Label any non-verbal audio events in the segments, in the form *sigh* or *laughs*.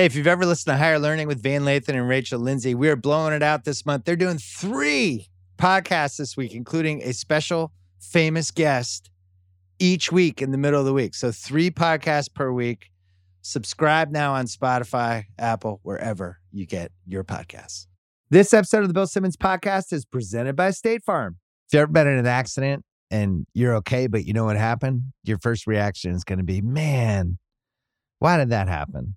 Hey, if you've ever listened to Higher Learning with Van Lathan and Rachel Lindsay, we are blowing it out this month. They're doing three podcasts this week, including a special famous guest each week in the middle of the week. So, three podcasts per week. Subscribe now on Spotify, Apple, wherever you get your podcasts. This episode of the Bill Simmons podcast is presented by State Farm. If you've ever been in an accident and you're okay, but you know what happened, your first reaction is going to be, man, why did that happen?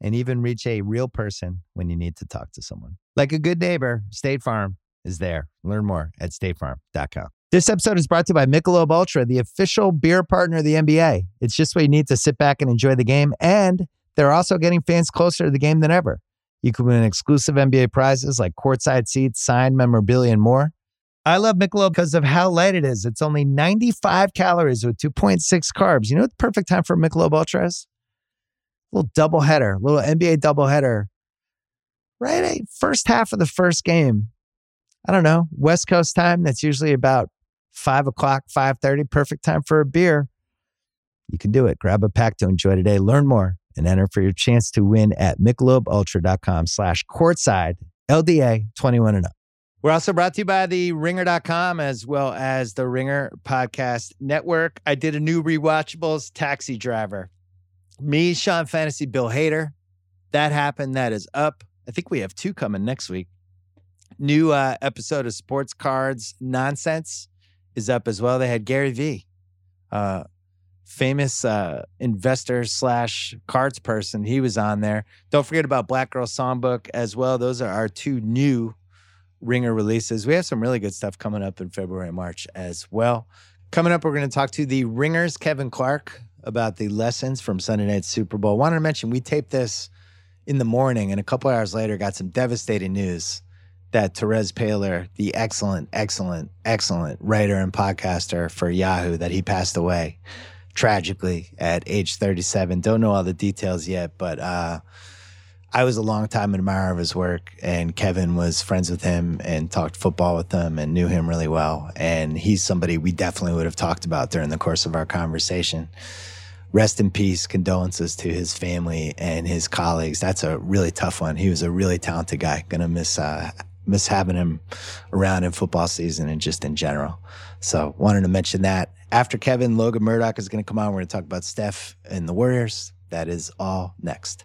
and even reach a real person when you need to talk to someone. Like a good neighbor, State Farm is there. Learn more at statefarm.com. This episode is brought to you by Michelob Ultra, the official beer partner of the NBA. It's just what you need to sit back and enjoy the game, and they're also getting fans closer to the game than ever. You can win exclusive NBA prizes like courtside seats, signed memorabilia, and more. I love Michelob because of how light it is. It's only 95 calories with 2.6 carbs. You know what the perfect time for Michelob Ultra is? Little double header, little NBA double header. Right, first half of the first game. I don't know West Coast time. That's usually about five o'clock, five thirty. Perfect time for a beer. You can do it. Grab a pack to enjoy today. Learn more and enter for your chance to win at michelobultra.com slash courtside LDA 21 and up. We're also brought to you by the ringer.com as well as the Ringer Podcast Network. I did a new rewatchables taxi driver me, Sean Fennessey, Bill Hader. That happened. That is up. I think we have two coming next week. New uh, episode of Sports Cards Nonsense is up as well. They had Gary V, uh, famous uh, investor slash cards person. He was on there. Don't forget about Black Girl Songbook as well. Those are our two new Ringer releases. We have some really good stuff coming up in February and March as well. Coming up, we're going to talk to the Ringers, Kevin Clark, about the lessons from Sunday Night Super Bowl. Wanted to mention we taped this in the morning, and a couple hours later, got some devastating news that Terez Paylor, the excellent, excellent, excellent writer and podcaster for Yahoo, that he passed away tragically at age 37. Don't know all the details yet, but uh, I was a long time admirer of his work, and Kevin was friends with him and talked football with him and knew him really well. And he's somebody we definitely would have talked about during the course of our conversation rest in peace, condolences to his family and his colleagues. That's a really tough one. He was a really talented guy. Gonna miss uh, miss having him around in football season and just in general. So wanted to mention that. After Kevin, Logan Murdock is gonna come on. We're gonna talk about Steph and the Warriors. That is all next.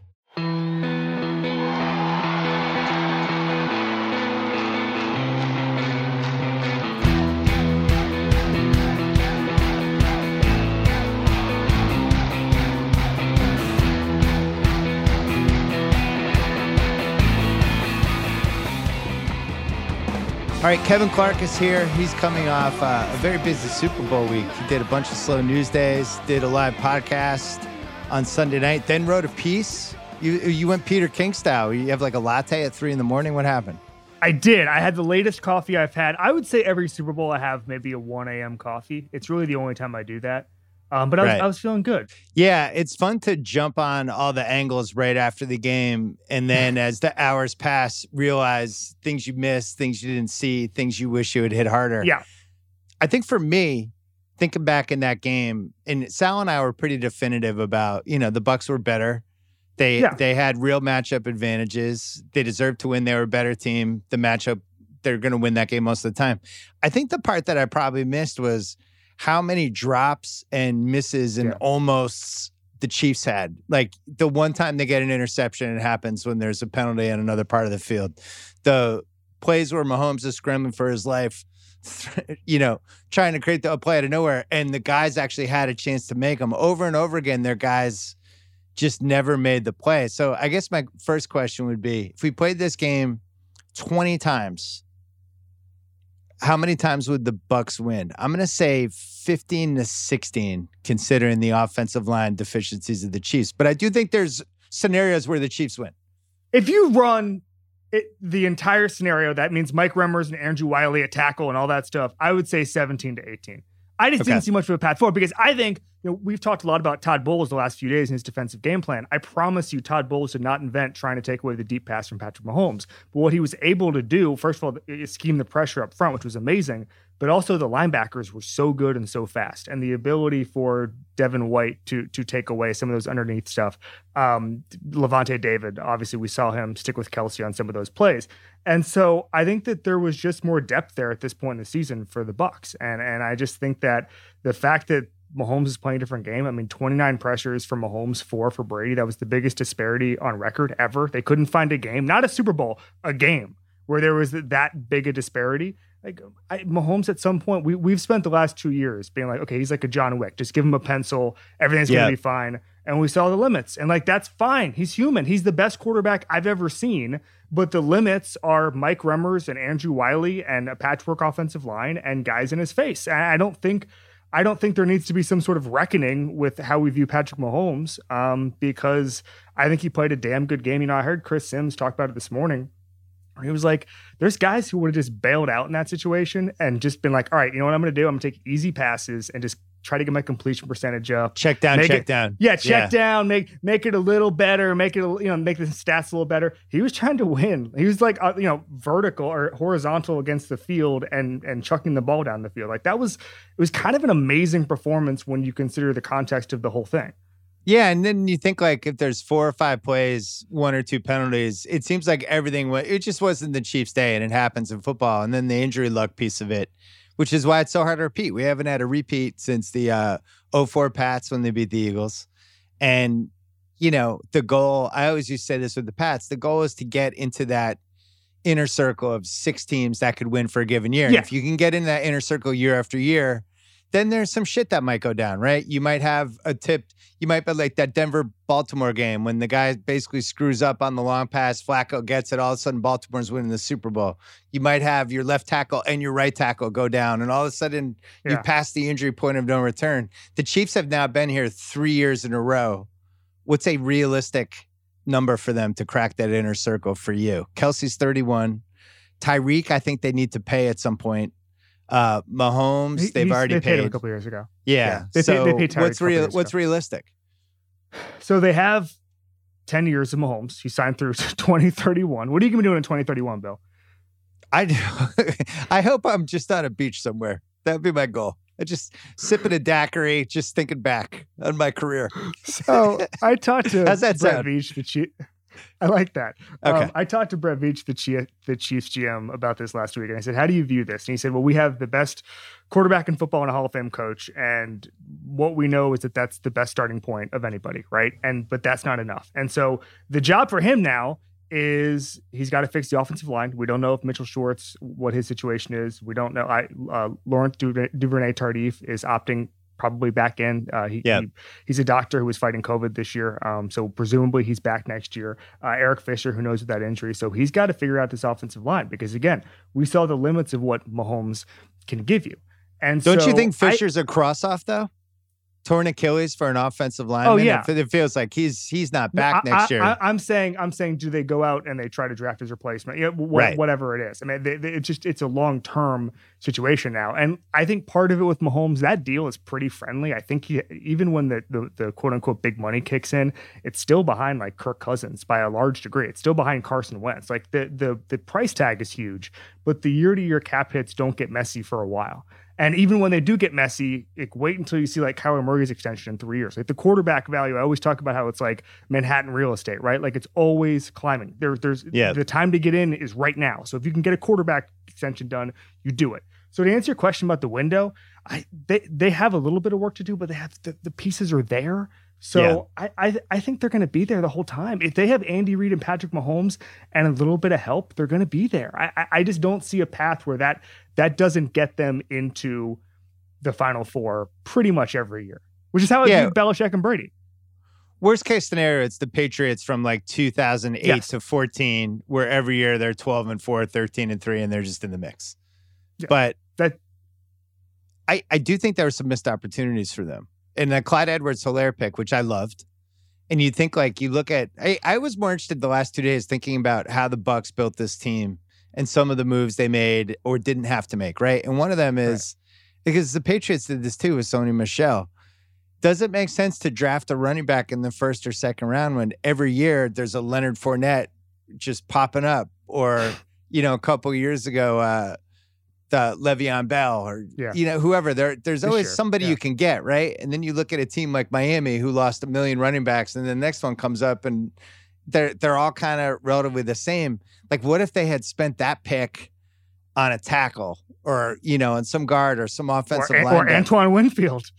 All right, Kevin Clark is here. He's coming off uh, a very busy Super Bowl week. He did a bunch of slow news days, did a live podcast on Sunday night, then wrote a piece. You you went Peter King style. You have like a latte at three in the morning. What happened? I did. I had the latest coffee I've had. I would say every Super Bowl I have maybe a 1 a.m. coffee. It's really the only time I do that. Um, but I was, right. I was feeling good. Yeah, it's fun to jump on all the angles right after the game. And *laughs* then as the hours pass, realize things you missed, things you didn't see, things you wish you had hit harder. Yeah. I think for me, thinking back in that game, and Sal and I were pretty definitive about, you know, the Bucks were better. They yeah. they had real matchup advantages. They deserved to win. They were a better team. The matchup, they're going to win that game most of the time. I think the part that I probably missed was – how many drops and misses and yeah. almost the Chiefs had. Like the one time they get an interception, it happens when there's a penalty in another part of the field. The plays where Mahomes is scrambling for his life, *laughs* you know, trying to create the play out of nowhere, and the guys actually had a chance to make them over and over again. Their guys just never made the play. So I guess my first question would be: if we played this game twenty times how many times would the Bucks win? I'm going to say 15 to 16 considering the offensive line deficiencies of the Chiefs. But I do think there's scenarios where the Chiefs win. If you run it, the entire scenario, that means Mike Remmers and Andrew Wylie at tackle and all that stuff, I would say 17 to 18. I just okay. didn't see much of a path forward because I think you know we've talked a lot about Todd Bowles the last few days in his defensive game plan. I promise you, Todd Bowles did not invent trying to take away the deep pass from Patrick Mahomes. But what he was able to do, first of all, is scheme the pressure up front, which was amazing but also the linebackers were so good and so fast, and the ability for Devin White to to take away some of those underneath stuff. Um, Lavonte David, obviously, we saw him stick with Kelce on some of those plays, and so I think that there was just more depth there at this point in the season for the Bucks, and and I just think that the fact that Mahomes is playing a different game. I mean, 29 pressures for Mahomes, four for Brady. That was the biggest disparity on record ever. They couldn't find a game, not a Super Bowl, a game where there was that big a disparity like I, Mahomes at some point we we've spent the last two years being like, okay, he's like a John Wick. Just give him a pencil, everything's gonna be fine. And we saw the limits, and like that's fine. He's human. He's the best quarterback I've ever seen. But the limits are Mike Remmers and Andrew Wylie and a patchwork offensive line and guys in his face. And I don't think. I don't think there needs to be some sort of reckoning with how we view Patrick Mahomes um, because I think he played a damn good game. You know, I heard Chris Sims talk about it this morning he was like, there's guys who would have just bailed out in that situation and just been like, all right, you know what I'm going to do? I'm going to take easy passes and just try to get my completion percentage up. Check down, check it, down. Yeah, check yeah. down, make make it a little better, make it you know make the stats a little better. He was trying to win. He was like uh, you know vertical or horizontal against the field and and chucking the ball down the field. Like that was it was kind of an amazing performance when you consider the context of the whole thing. Yeah, and then you think like if there's four or five plays, one or two penalties, it seems like everything went. It just wasn't the Chiefs' day, and it happens in football. And then the injury luck piece of it, which is why it's so hard to repeat. We haven't had a repeat since the uh, 04 Pats when they beat the Eagles, and you know the goal. I always used to say this with the Pats. The goal is to get into that inner circle of six teams that could win for a given year. Yeah. And if you can get in that inner circle year after year, then there's some shit that might go down, right? You might have a tip. You might be like that Denver Baltimore game when the guy basically screws up on the long pass, Flacco gets it, all of a sudden Baltimore's winning the Super Bowl. You might have your left tackle and your right tackle go down, and all of a sudden yeah. you pass the injury point of no return. The Chiefs have now been here three years in a row. What's a realistic number for them to crack that inner circle for you? Kelce's 31. Tyreek, I think they need to pay at some point. Uh, Mahomes, he, they've already they paid. paid him a couple years ago. Yeah, yeah. They, so paid, they paid what's real? What's realistic? So they have ten years of Mahomes. He signed through *laughs* 2031. What are you going to be doing in 2031, Bill? I *laughs* I hope I'm just on a beach somewhere. That'd be my goal. I just sipping a daiquiri, just thinking back on my career. *laughs* So I talked to How's that Brett sound? Veach, the chief. *laughs* I like that. Okay. Um, I talked to Brett Veach, the, Chief, the Chiefs GM, about this last week, and I said, "How do you view this?" And he said, "Well, we have the best quarterback in football and a Hall of Fame coach, and what we know is that that's the best starting point of anybody, right? And but that's not enough. And so the job for him now is he's got to fix the offensive line. We don't know if Mitchell Schwartz, what his situation is. We don't know. I uh, Laurent Duvernay Tardif is opting probably back in. Uh, he, yeah. He, he's a doctor who was fighting COVID this year. Um, so presumably he's back next year. Uh, Eric Fisher, who knows with that injury. So he's got to figure out this offensive line because, again, we saw the limits of what Mahomes can give you. And don't so you think Fisher's I, a cross off, though? Torn Achilles for an offensive lineman. Oh yeah, it, feels like he's he's not back I, next year. I, am saying I'm saying, do they go out and they try to draft his replacement? Yeah, wh- right. whatever it is. I mean, they, they, it's just it's a long term situation now, and I think part of it with Mahomes, that deal is pretty friendly. I think he, even when the, the the quote unquote big money kicks in, it's still behind like Kirk Cousins by a large degree. It's still behind Carson Wentz. Like the the the price tag is huge, but the year to year cap hits don't get messy for a while. And even when they do get messy, like, wait until you see like Kyler Murray's extension in three years. Like the quarterback value, I always talk about how it's like Manhattan real estate, right? Like it's always climbing. There, there's yeah. the time to get in is right now. So if you can get a quarterback extension done, you do it. So to answer your question about the window, I they they have a little bit of work to do, but they have the, the pieces are there. So yeah. I, I, I think they're going to be there the whole time. If they have Andy Reid and Patrick Mahomes and a little bit of help, they're going to be there. I, I just don't see a path where that that doesn't get them into the Final Four pretty much every year, which is how it yeah. Belichick and Brady. Worst case scenario, it's the Patriots from like 2008 yes. to 14, where every year they're 12 and 4, 13 and 3, and they're just in the mix. Yeah. But that I, I do think there were some missed opportunities for them and the Clyde Edwards Helaire pick, which I loved, And you think like you look at I, I was more interested the last two days thinking about how the Bucks built this team and some of the moves they made or didn't have to make, right? And one of them is right. because the Patriots did this too with Sony Michel. Does it make sense to draft a running back in the first or second round when every year there's a Leonard Fournette just popping up? Or, *sighs* you know, a couple years ago, uh, the Le'Veon Bell or yeah. you know whoever there there's always sure. somebody yeah. you can get right? And then you look at a team like Miami who lost a million running backs and the next one comes up and they're they're all kind of relatively the same. Like what if they had spent that pick on a tackle or you know on some guard or some offensive or, line or Antoine Winfield.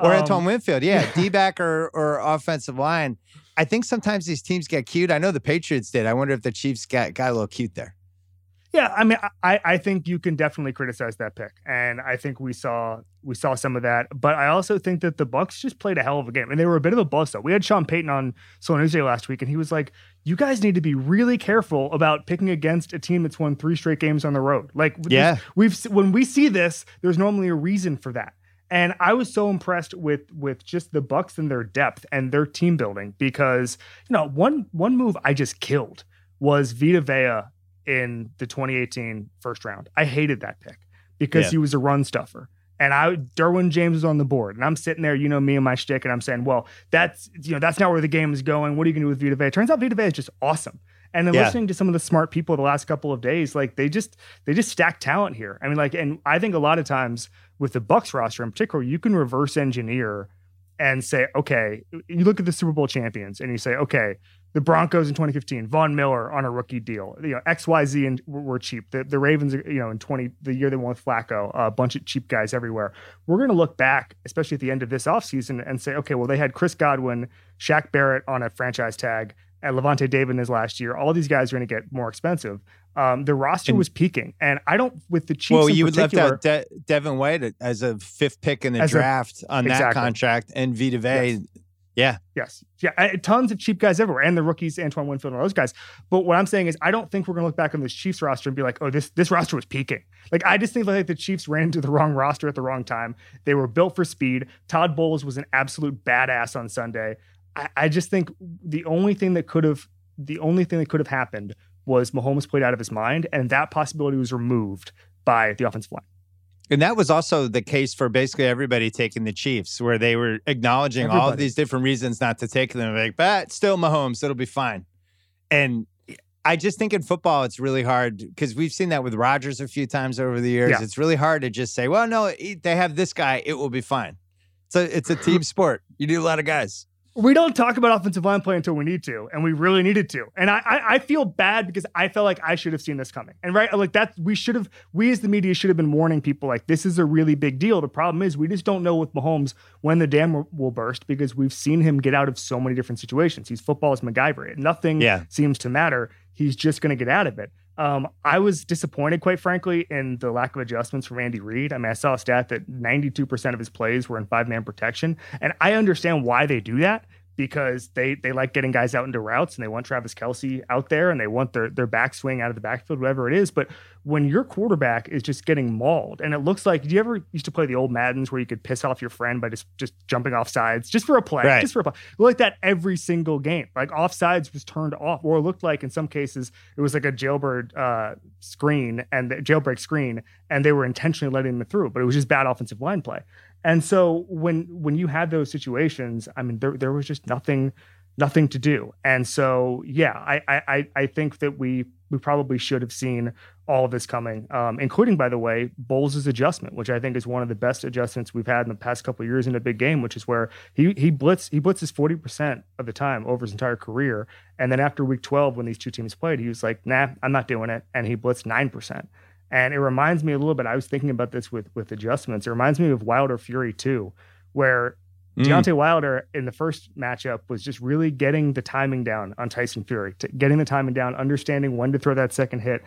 Or um, Antoine Winfield yeah. D back or or offensive line. I think sometimes these teams get cute. I know the Patriots did. I wonder if the Chiefs got got a little cute there yeah, I mean, I, I think you can definitely criticize that pick, and I think we saw we saw some of that. But I also think that the Bucks just played a hell of a game, and they were a bit of a bust. We had Sean Payton on Day last week, and he was like, "You guys need to be really careful about picking against a team that's won three straight games on the road." Like, yeah, we've when we see this, there's normally a reason for that. And I was so impressed with with just the Bucks and their depth and their team building because you know one one move I just killed was Vita Vea in the 2018 first round. I hated that pick because yeah. he was a run stuffer. And I Derwin James was on the board. And I'm sitting there, you know, me and my shtick, and I'm saying, well, that's you know, that's not where the game is going. What are you gonna do with Vita Vea? Turns out Vita Vea is just awesome. And then yeah. listening to some of the smart people the last couple of days, like they just they just stack talent here. I mean, like, and I think a lot of times with the Bucks roster in particular, you can reverse engineer and say, okay, you look at the Super Bowl champions and you say, okay, the Broncos in 2015, Von Miller on a rookie deal. You know, XYZ and were cheap. The, the Ravens, you know, in 20, the year they won with Flacco, a bunch of cheap guys everywhere. We're going to look back, especially at the end of this offseason, and say, okay, well, they had Chris Godwin, Shaq Barrett on a franchise tag, and Lavonte David in his last year. All these guys are going to get more expensive. Um, the roster and, was peaking, and I don't with the Chiefs. Well, you left out De- Devin White as a fifth pick in the draft a, on exactly. that contract, and Vita Vea yes. Yeah. Yes. Yeah. Tons of cheap guys everywhere, and the rookies, Antoine Winfield, and all those guys. But what I'm saying is, I don't think we're going to look back on this Chiefs roster and be like, "Oh, this this roster was peaking." Like, I just think like the Chiefs ran into the wrong roster at the wrong time. They were built for speed. Todd Bowles was an absolute badass on Sunday. I, I just think the only thing that could have the only thing that could have happened was Mahomes played out of his mind, and that possibility was removed by the offensive line. And that was also the case for basically everybody taking the Chiefs, where they were acknowledging everybody. all of these different reasons not to take them. Like, but still Mahomes, it'll be fine. And I just think in football, it's really hard because we've seen that with Rodgers a few times over the years. Yeah. It's really hard to just say, well, no, they have this guy, it will be fine. So it's a team *clears throat* sport. You need a lot of guys we don't talk about offensive line play until we need to, and we really needed to. And I, I, I feel bad because I felt like I should have seen this coming. And right, like that, we should have, we as the media should have been warning people like this is a really big deal. The problem is we just don't know with Mahomes when the dam will burst because we've seen him get out of so many different situations. He's football's MacGyver. Nothing yeah. seems to matter. He's just going to get out of it. Um, I was disappointed, quite frankly, in the lack of adjustments from Andy Reid. I mean, I saw a stat that 92% of his plays were in five man protection. And I understand why they do that because they they like getting guys out into routes and they want Travis Kelce out there and they want their their backswing out of the backfield, whatever it is. But when your quarterback is just getting mauled, and it looks like, do you ever used to play the old Maddens where you could piss off your friend by just just jumping off sides just for a play, right. just for a play? like that every single game. Like offsides was turned off, or it looked like in some cases it was like a jailbird uh, screen and the jailbreak screen, and they were intentionally letting them through, but it was just bad offensive line play. And so when when you had those situations, I mean, there there was just nothing nothing to do. And so yeah, I I I think that we we probably should have seen all of this coming, um, including by the way Bowles' adjustment, which I think is one of the best adjustments we've had in the past couple years in a big game, which is where he he blitz he blitzes forty percent of the time over his entire career, and then after week twelve when these two teams played, he was like, nah, I'm not doing it, and he blitzed nine percent. And it reminds me a little bit. I was thinking about this with with adjustments. It reminds me of Wilder Fury too, where mm. Deontay Wilder in the first matchup was just really getting the timing down on Tyson Fury, getting the timing down, understanding when to throw that second hit.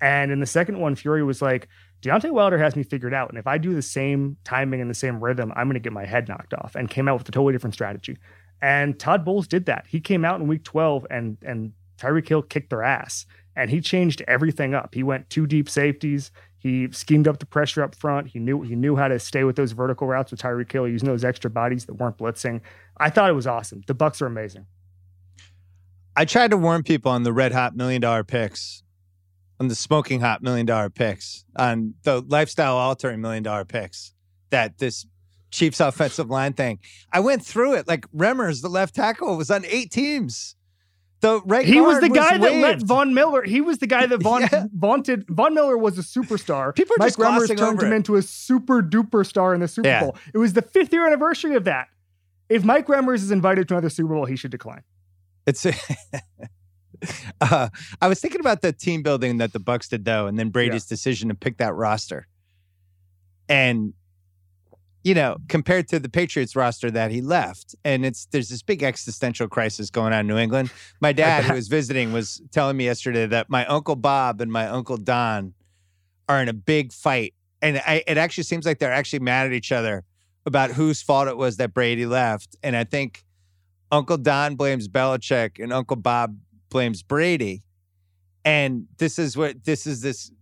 And in the second one, Fury was like, Deontay Wilder has me figured out. And if I do the same timing and the same rhythm, I'm going to get my head knocked off and came out with a totally different strategy. And Todd Bowles did that. He came out in week 12 and, and Tyreek Hill kicked their ass and he changed everything up. He went two deep safeties. He schemed up the pressure up front. He knew he knew how to stay with those vertical routes with Tyreek Hill, using those extra bodies that weren't blitzing. I thought it was awesome. The Bucks are amazing. I tried to warn people on the red hot million dollar picks, on the smoking hot million dollar picks, on the lifestyle altering million dollar picks that this Chiefs offensive line thing. I went through it like Remmers, the left tackle, was on eight teams. The right he was the guy that let Von Miller. He was the guy that *laughs* Von Yeah. vaunted. Von Miller was a superstar. *laughs* People are Mike just Remmers turned him it. into a super duper star in the Super Yeah. Bowl. It was the fifth year anniversary of that. If Mike Remmers is invited to another Super Bowl, he should decline. It's. *laughs* uh, I was thinking about the team building that the Bucks did though, and then Brady's decision to pick that roster, and you know, compared to the Patriots roster that he left, and it's there's this big existential crisis going on in New England. My *laughs* dad, who was visiting, was telling me yesterday that my uncle Bob and my uncle Don are in a big fight, and I, it actually seems like they're actually mad at each other about whose fault it was that Brady left, and I think. Uncle Don blames Belichick and Uncle Bob blames Brady. And this is what this is this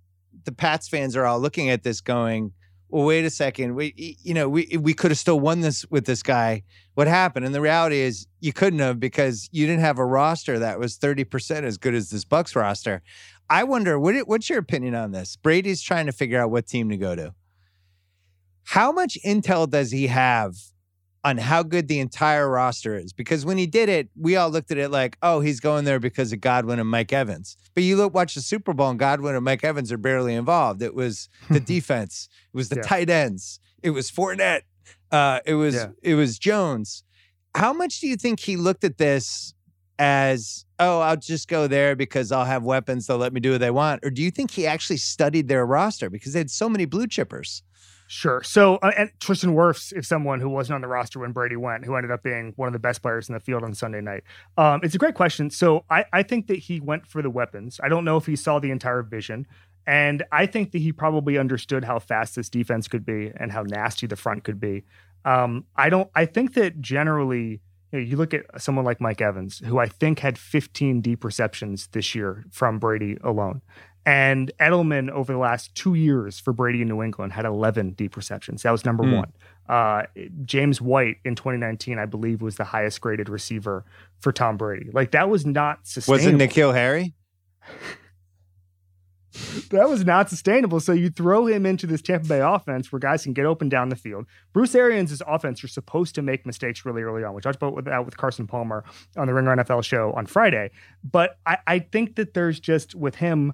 the Pats fans are all looking at this going, well, wait a second. We you know, we we could have still won this with this guy. What happened? And the reality is you couldn't have because you didn't have a roster that was 30% as good as this Bucks roster. I wonder what what's your opinion on this? Brady's trying to figure out what team to go to. How much intel does he have on how good the entire roster is. Because when he did it, we all looked at it like, oh, he's going there because of Godwin and Mike Evans. But you look, watch the Super Bowl, and Godwin and Mike Evans are barely involved. It was the *laughs* defense, it was the Yeah. tight ends, it was Fournette, uh, it was Yeah. it was Jones. How much do you think he looked at this as, oh, I'll just go there because I'll have weapons, they'll let me do what they want? Or do you think he actually studied their roster because they had so many blue chippers? Sure. So, uh, and Tristan Wirfs, if someone who wasn't on the roster when Brady went, who ended up being one of the best players in the field on Sunday night. Um, it's a great question. So, I, I think that he went for the weapons. I don't know if he saw the entire vision. And I think that he probably understood how fast this defense could be and how nasty the front could be. Um, I don't, I think that generally, you, know, you look at someone like Mike Evans, who I think had 15 deep receptions this year from Brady alone. And Edelman over the last two years for Brady in New England had 11 deep receptions. That was number Hmm. one. Uh, James White in 2019, I believe, was the highest graded receiver for Tom Brady. Like that was not sustainable. Was it N'Keal Harry? *laughs* that was not sustainable. So you throw him into this Tampa Bay offense where guys can get open down the field. Bruce Arians' offense, you're supposed to make mistakes really early on. We talked about that with Carson Palmer on the Ringer NFL show on Friday. But I, I think that there's just with him,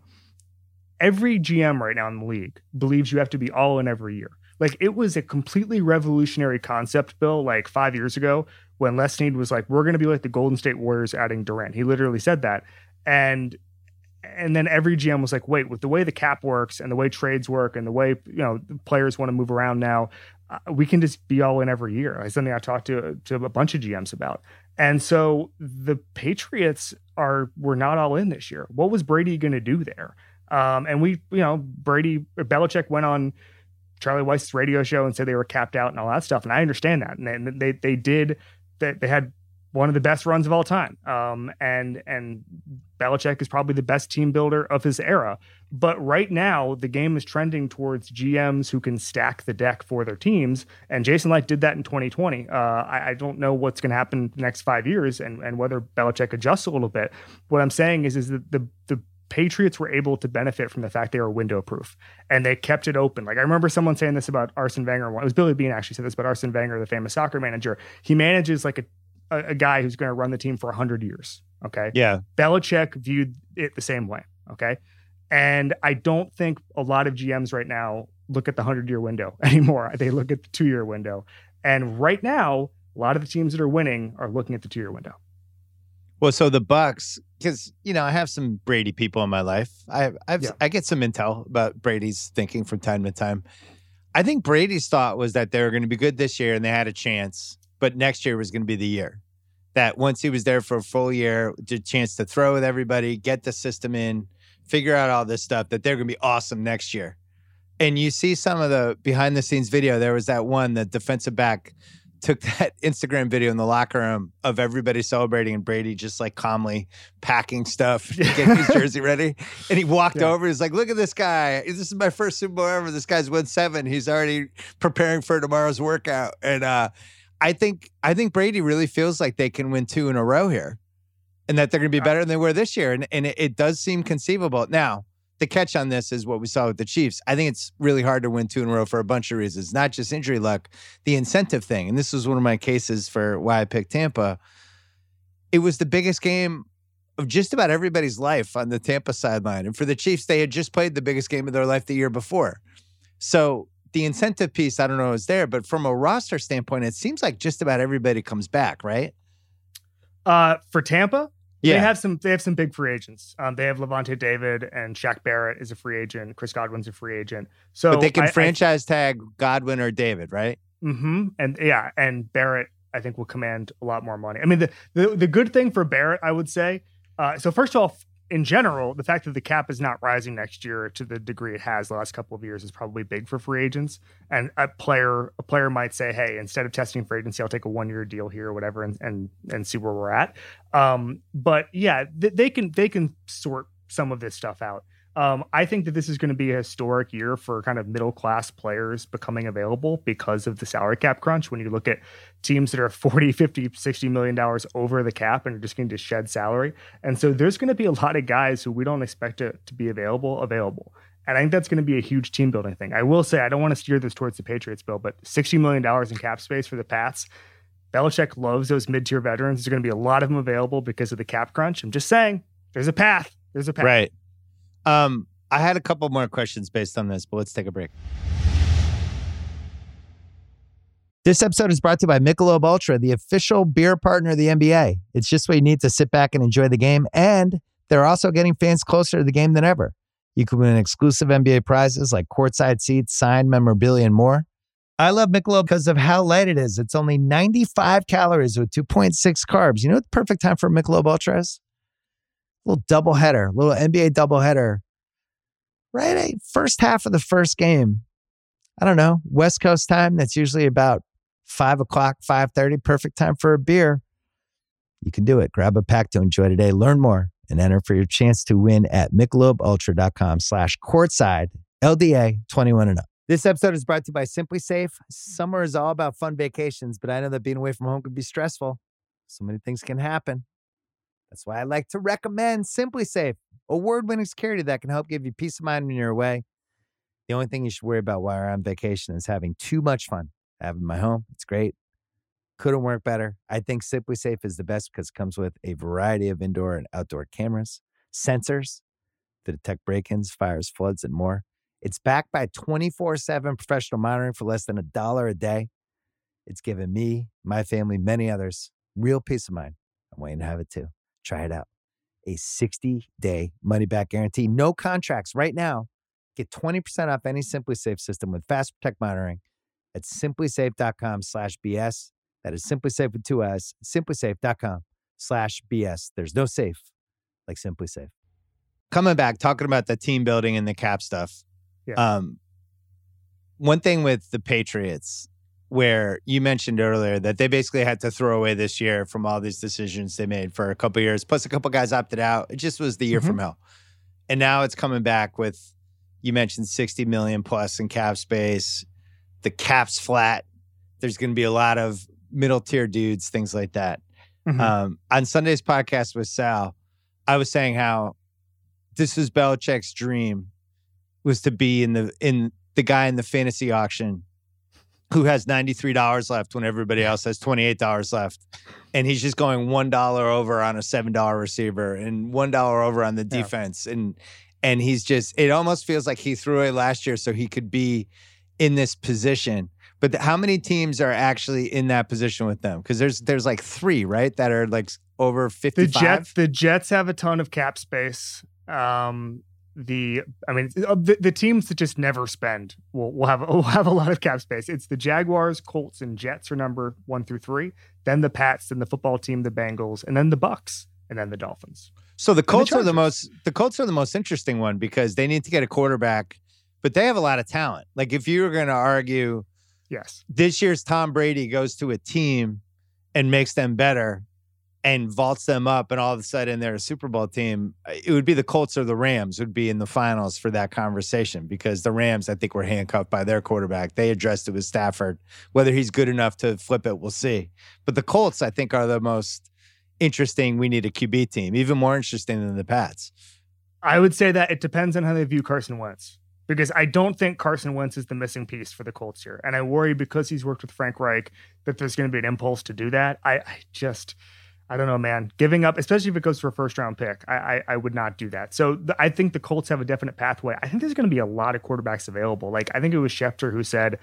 every GM right now in the league believes you have to be all in every year. Like it was a completely revolutionary concept, Bill, like five years ago when Les Snead was like, we're going to be like the Golden State Warriors adding Durant. He literally said that. And and then every GM was like, wait, with the way the cap works and the way trades work and the way you know players want to move around now, uh, we can just be all in every year. It's something I talked to to a bunch of GMs about. And so the Patriots are were not all in this year. What was Brady going to do there? Um, and we, you know, Brady Belichick went on Charlie Weis's radio show and said they were capped out and all that stuff. And I understand that. And they they, they did that. They had one of the best runs of all time. Um, and and Belichick is probably the best team builder of his era. But right now, the game is trending towards GMs who can stack the deck for their teams. And Jason Licht did that in 2020. Uh, I, I don't know what's going to happen next five years and, and whether Belichick adjusts a little bit. What I'm saying is, is that the, the Patriots were able to benefit from the fact they were window proof and they kept it open. Like I remember someone saying this about Arsene Wenger. It was Billy Beane actually said this about Arsene Wenger, the famous soccer manager. He manages like a, a, a guy who's going to run the team for 100 years. Okay. Yeah. Belichick viewed it the same way. Okay. And I don't think a lot of GMs right now look at the 100 year window *laughs* anymore. They look at the two year window. And right now, a lot of the teams that are winning are looking at the two year window. Well, so the Bucks, because you know I have some Brady people in my life. I I've, Yeah. I get some intel about Brady's thinking from time to time. I think Brady's thought was that they were going to be good this year and they had a chance, but next year was going to be the year. That once he was there for a full year, the chance to throw with everybody, get the system in, figure out all this stuff, that they're going to be awesome next year. And you see some of the behind the scenes video. There was that one, the defensive back took that *laughs* Instagram video in the locker room of everybody celebrating and Brady just like calmly packing stuff, *laughs* getting his jersey ready. And he walked Yeah. over. He's like, "Look at this guy. This is my first Super Bowl ever. This guy's won seven. He's already preparing for tomorrow's workout." And uh, I think I think Brady really feels like they can win two in a row here. and that they're going to be better than they were this year. And, and it, it does seem conceivable. Now, the catch on this is what we saw with the Chiefs. I think it's really hard to win two in a row for a bunch of reasons, not just injury luck, the incentive thing. And this was one of my cases for why I picked Tampa. It was the biggest game of just about everybody's life on the Tampa sideline. And for the Chiefs, they had just played the biggest game of their life the year before. So the incentive piece, I don't know, is there. But from a roster standpoint, it seems like just about everybody comes back, right? Uh, for Tampa, yeah. They have some they have some big free agents. Um, they have Lavonte David and Shaq Barrett is a free agent. Chris Godwin's a free agent. So But they can I, franchise I, tag Godwin or David, right? Mm-hmm. And yeah, and Barrett I think will command a lot more money. I mean the the, the good thing for Barrett, I would say, uh, so first of all, in general, the fact that the cap is not rising next year to the degree it has the last couple of years is probably big for free agents. And a player, a player might say, "Hey, instead of testing for agency, I'll take a one year deal here or whatever, and and and see where we're at." Um, but yeah, th- they can they can sort some of this stuff out. Um, I think that this is going to be a historic year for kind of middle class players becoming available because of the salary cap crunch. When you look at teams that are 40, 50, 60 million dollars over the cap and are just going to shed salary. And so there's going to be a lot of guys who we don't expect to, to be available, available. And I think that's going to be a huge team building thing. I will say, I don't want to steer this towards the Patriots, Bill, but $60 million in cap space for the Pats. Belichick loves those mid tier veterans. There's going to be a lot of them available because of the cap crunch. I'm just saying, there's a path. There's a path. Right. Um, I had a couple more questions based on this, but let's take a break. This episode is brought to you by Michelob Ultra, the official beer partner of the NBA. It's just what you need to sit back and enjoy the game, and they're also getting fans closer to the game than ever. You can win exclusive NBA prizes like courtside seats, signed memorabilia, and more. I love Michelob because of how light it is. It's only 95 calories with 2.6 carbs. You know what the perfect time for Michelob Ultra is? Little doubleheader, little NBA doubleheader. Right, first half of the first game. I don't know West Coast time. That's usually about five o'clock, five thirty. Perfect time for a beer. You can do it. Grab a pack to enjoy today. Learn more and enter for your chance to win at michelobultra.com slash courtside LDA 21 and up. This episode is brought to you by SimpliSafe. Summer is all about fun vacations, but I know that being away from home can be stressful. So many things can happen. That's why I like to recommend SimpliSafe, award winning security that can help give you peace of mind when you're away. The only thing you should worry about while you're on vacation is having too much fun. Having my home, it's great. Couldn't work better. I think SimpliSafe is the best because it comes with a variety of indoor and outdoor cameras, sensors to detect break ins, fires, floods, and more. It's backed by 24 7 professional monitoring for less than a dollar a day. It's given me, my family, many others real peace of mind. I'm waiting to have it too. Try it out. A 60 day money back guarantee, no contracts right now. Get 20% off any SimpliSafe system with Fast Protect monitoring at simplisafe.com slash BS. That is SimpliSafe with two S, simplisafe.com slash BS. There's no safe like SimpliSafe. Coming back, talking about the team building and the cap stuff. Yeah. Um, one thing with the Patriots, where you mentioned earlier that they basically had to throw away this year from all these decisions they made for a couple years. Plus, a couple guys opted out. It just was the year mm-hmm. from hell, and now it's coming back with. You mentioned sixty million plus in cap space. The cap's flat. There's going to be a lot of middle tier dudes, things like that. Mm-hmm. Um, on Sunday's podcast with Sal, I was saying how this was Belichick's dream was to be in the in the guy in the fantasy auction who has $93 left when everybody else has $28 left. And he's just going $1 over on a $7 receiver and $1 over on the defense. Yeah. And and he's just it almost feels like he threw it last year so he could be in this position. But the, how many teams are actually in that position with them? Because there's there's like three, right? That are like over 55. The Jets the Jets have a ton of cap space. Um the I mean uh, the, the teams that just never spend will will have *laughs* will have a lot of cap space. It's the Jaguars, Colts, and Jets are number one through three. Then the Pats, then the football team, the Bengals, and then the Bucks, and then the Dolphins. So the Colts the are the most the Colts are the most interesting one because they need to get a quarterback, but they have a lot of talent. Like if you were going to argue, yes, this year's Tom Brady goes to a team and makes them better and vaults them up, and all of a sudden they're a Super Bowl team, uh, it would be the Colts or the Rams would be in the finals for that conversation because the Rams, I think, were handcuffed by their quarterback. They addressed it with Stafford. Whether he's good enough to flip it, we'll see. But the Colts, I think, are the most interesting. We need a QB team, even more interesting than the Pats. I would say that it depends on how they view Carson Wentz because I don't think Carson Wentz is the missing piece for the Colts here. And I worry because he's worked with Frank Reich that there's going to be an impulse to do that. I, I just, I don't know, man. Giving up, especially if it goes for a first round pick, I, I, I would not do that. So the, I think the Colts have a definite pathway. I think there's going to be a lot of quarterbacks available. Like I think it was Schefter who said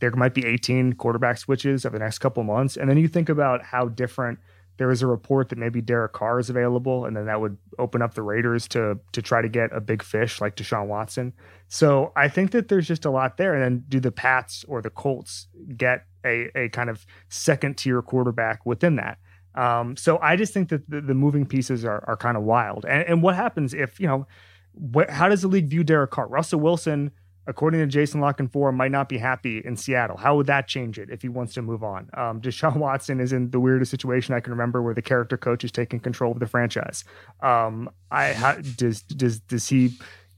there might be 18 quarterback switches over the next couple months. And then you think about how different – there is a report that maybe Derek Carr is available, and then that would open up the Raiders to to try to get a big fish like Deshaun Watson. So I think that there's just a lot there. And then do the Pats or the Colts get a a kind of second tier quarterback within that? Um, so I just think that the, the moving pieces are are kind of wild. And, and what happens if you know? What, how does the league view Derek Carr? Russell Wilson according to Jason La Canfora, might not be happy in Seattle. How would that change it if he wants to move on? Um, Deshaun *laughs* Watson is in the weirdest situation I can remember, where the character coach is taking control of the franchise. Um, I how, does does does he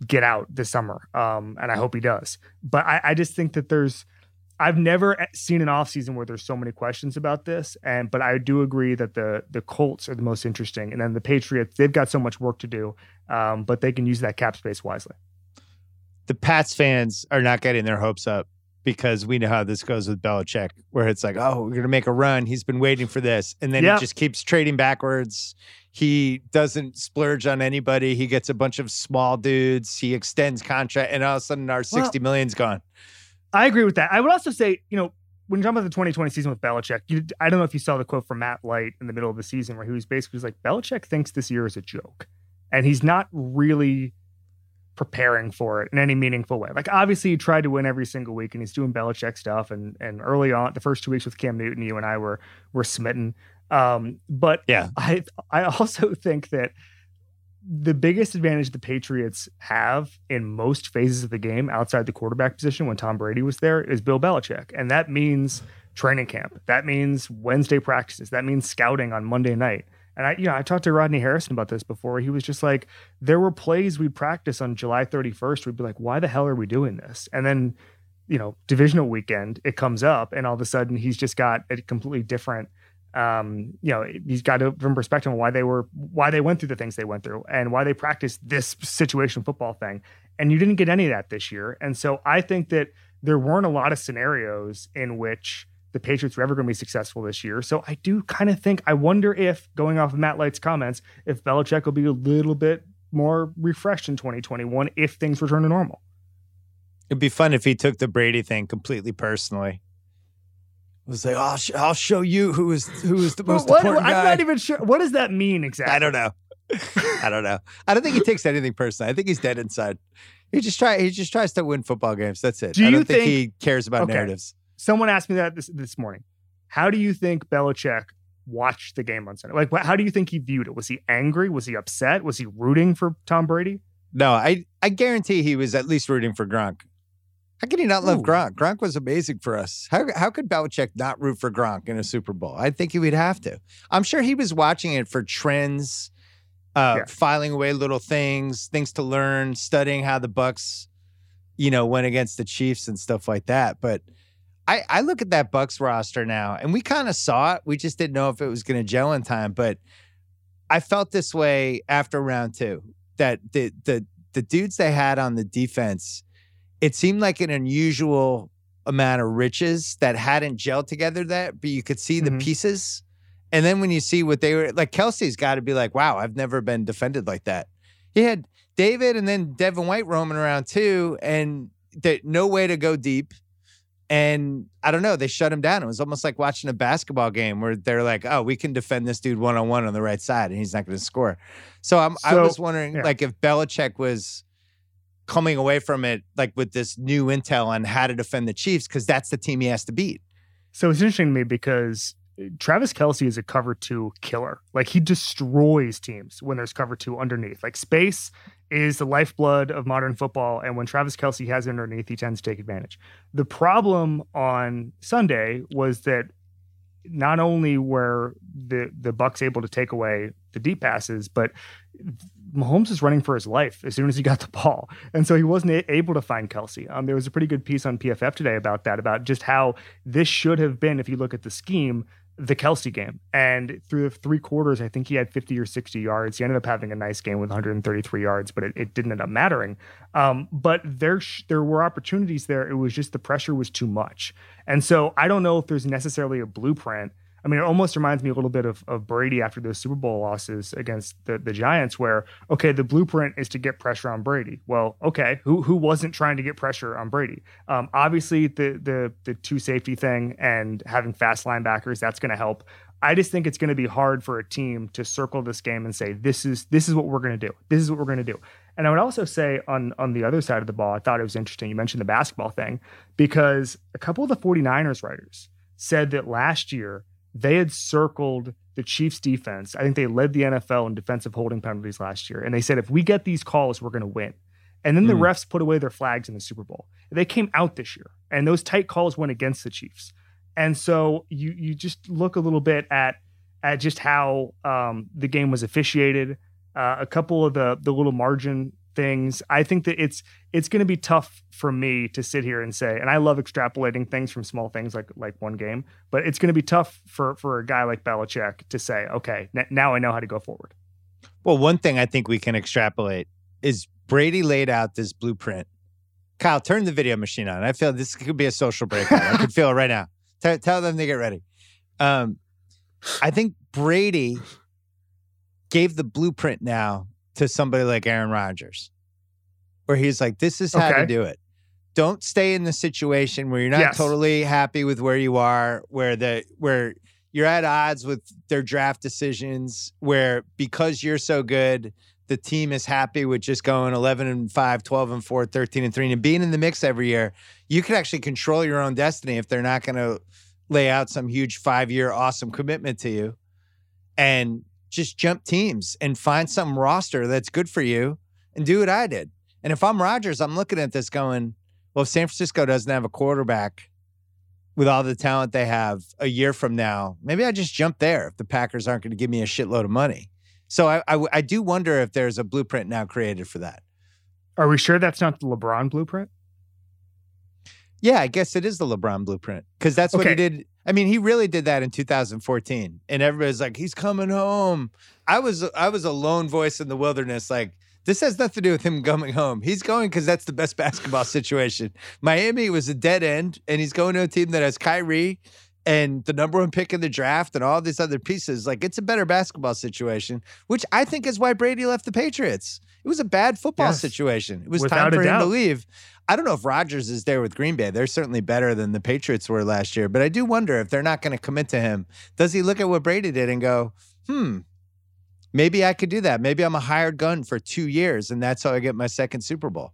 get out this summer? Um, and I hope he does. But I, I just think that there's. I've never seen an offseason where there's so many questions about this. And but I do agree that the the Colts are the most interesting. And then the Patriots, they've got so much work to do. Um, but they can use that cap space wisely the Pats fans are not getting their hopes up because we know how this goes with Belichick, where it's like, oh, we're going to make a run. He's been waiting for this. And then he just keeps trading backwards. He doesn't splurge on anybody. He gets a bunch of small dudes. He extends contract, and all of a sudden, our sixty well, million's gone. I agree with that. I would also say, you know, when you're talking about the 2020 season with Belichick, you, I don't know if you saw the quote from Matt Light in the middle of the season where he was basically was like, Belichick thinks this year is a joke. And he's not really preparing for it in any meaningful way. Like obviously he tried to win every single week and he's doing Belichick stuff and and early on the first two weeks with Cam Newton, you and I were were smitten. Um, but yeah, I I also *laughs* think that the biggest advantage the Patriots have in most phases of the game outside the quarterback position when Tom Brady was there is Bill Belichick. And that means training camp. That means Wednesday practices. That means scouting on Monday night. And I, you know, I talked to Rodney Harrison about this before. He was just like, there were plays we'd practice on July 31st. We'd be like, why the hell are we doing this? And then, you know, divisional weekend, it comes up, and all of a sudden he's just got a completely different, um, you know, he's got a different perspective on why they were, why they went through the things they went through, and why they practiced this situation football thing. And you didn't get any of that this year. And so I think that there weren't a lot of scenarios in which the Patriots were ever going to be successful this year. So I do kind of think, I wonder if, going off of Matt Light's comments, if Belichick will be a little bit more refreshed in 2021 if things return to normal. It'd be fun if he took the Brady thing completely personally. Was like, oh, I'll, sh- I'll show you who is who is the most what, important guy. I'm not even sure. What does that mean exactly? I don't know. I don't know. I don't think he takes anything personally. I think he's dead inside. He just try he just tries to win football games. That's it. Do I don't think, think, he cares about okay. narratives someone asked me that this, this morning. How do you think Belichick watched the game on Sunday? Like, how do you think he viewed it? Was he angry? Was he upset? Was he rooting for Tom Brady? No, I I guarantee he was at least rooting for Gronk. How can he not love Ooh. Gronk? Gronk was amazing for us. How how could Belichick not root for Gronk in a Super Bowl? I think he would have to. I'm sure he was watching it for trends, uh, yeah. filing away little things, things to learn, studying how the Bucks, you know, went against the Chiefs and stuff like that. But I, I look at that Bucks roster now, and we kind of saw it. We just didn't know if it was going to gel in time. But I felt this way after round two that the the the dudes they had on the defense, it seemed like an unusual amount of riches that hadn't gelled together. That, but you could see the mm-hmm. pieces. And then when you see what they were like, Kelce's got to be like, wow, I've never been defended like that. He had David and then Devin White roaming around too, and that no way to go deep. And I don't know, they shut him down. It was almost like watching a basketball game where they're like, "Oh, we can defend this dude one on one on the right side, and he's not going to score." So, I'm, so, I was wondering, yeah. like, if Belichick was coming away from it, like with this new intel on how to defend the Chiefs, because that's the team he has to beat. So it's interesting to me because uh, Travis Kelce is a cover two killer. Like he destroys teams when there's cover two underneath. Like space is the lifeblood of modern football. And when Travis Kelce has it underneath, he tends to take advantage. The problem on Sunday was that not only were the the Bucks able to take away the deep passes, but Mahomes is running for his life as soon as he got the ball, and so he wasn't able to find Kelce. Um, there was a pretty good piece on PFF today about that, about just how this should have been, if you look at the scheme, the Kelce game. And through the three quarters, I think he had 50 or 60 yards. He ended up having a nice game with 133 yards, but it, it didn't end up mattering. Um, but there, there were opportunities there. It was just the pressure was too much. And so I don't know if there's necessarily a blueprint I mean, it almost reminds me a little bit of, of Brady after those Super Bowl losses against the, the Giants, where, okay, the blueprint is to get pressure on Brady. Well, okay, who who wasn't trying to get pressure on Brady? Um, obviously, the the the two safety thing and having fast linebackers, that's going to help. I just think it's going to be hard for a team to circle this game and say, this is this is what we're going to do. This is what we're going to do. And I would also say on on the other side of the ball, I thought it was interesting. You mentioned the basketball thing because a couple of the 49ers writers said that last year they had circled the Chiefs defense. I think they led the NFL in defensive holding penalties last year. And they said, if we get these calls, we're going to win. And then the mm. refs put away their flags in the Super Bowl. They came out this year, and those tight calls went against the Chiefs. And so you you just look a little bit at at just how um, the game was officiated. Uh, a couple of the the little margin things. I think that it's it's going to be tough for me to sit here and say, and I love extrapolating things from small things like like one game, but it's going to be tough for for a guy like Belichick to say, okay, n- now I know how to go forward. Well, one thing I think we can extrapolate is Brady laid out this blueprint. Kyle, turn the video machine on. I feel this could be a social breakout. I *laughs* can feel it right now. T- tell them to get ready. Um, I think Brady gave the blueprint now to somebody like Aaron Rodgers, where he's like, this is how okay. to do it. Don't stay in the situation where you're not yes. totally happy with where you are, where the where you're at odds with their draft decisions, where because you're so good, the team is happy with just going 11 and 5, 12 and 4, 13 and 3 and being in the mix every year. You can actually control your own destiny if they're not going to lay out some huge 5-year awesome commitment to you. And just jump teams and find some roster that's good for you and do what I did. And if I'm Rodgers, I'm looking at this going, well, if San Francisco doesn't have a quarterback with all the talent they have a year from now, maybe I just jump there if the Packers aren't going to give me a shitload of money. So I, I, I do wonder if there's a blueprint now created for that. Are we sure that's not the LeBron blueprint? Yeah, I guess it is the LeBron blueprint because that's what okay. he did I mean, he really did that in 2014, and everybody's like, "He's coming home." I was I was a lone voice in the wilderness, like this has nothing to do with him coming home. He's going because that's the best *laughs* basketball situation. Miami was a dead end, and he's going to a team that has Kyrie and the number one pick in the draft and all these other pieces. Like it's a better basketball situation, which I think is why Brady left the Patriots. It was a bad football yes. situation. It was Without time for him to leave. I don't know if Rodgers is there with Green Bay. They're certainly better than the Patriots were last year, but I do wonder if they're not going to commit to him. Does he look at what Brady did and go, hmm, maybe I could do that. Maybe I'm a hired gun for two years, and that's how I get my second Super Bowl.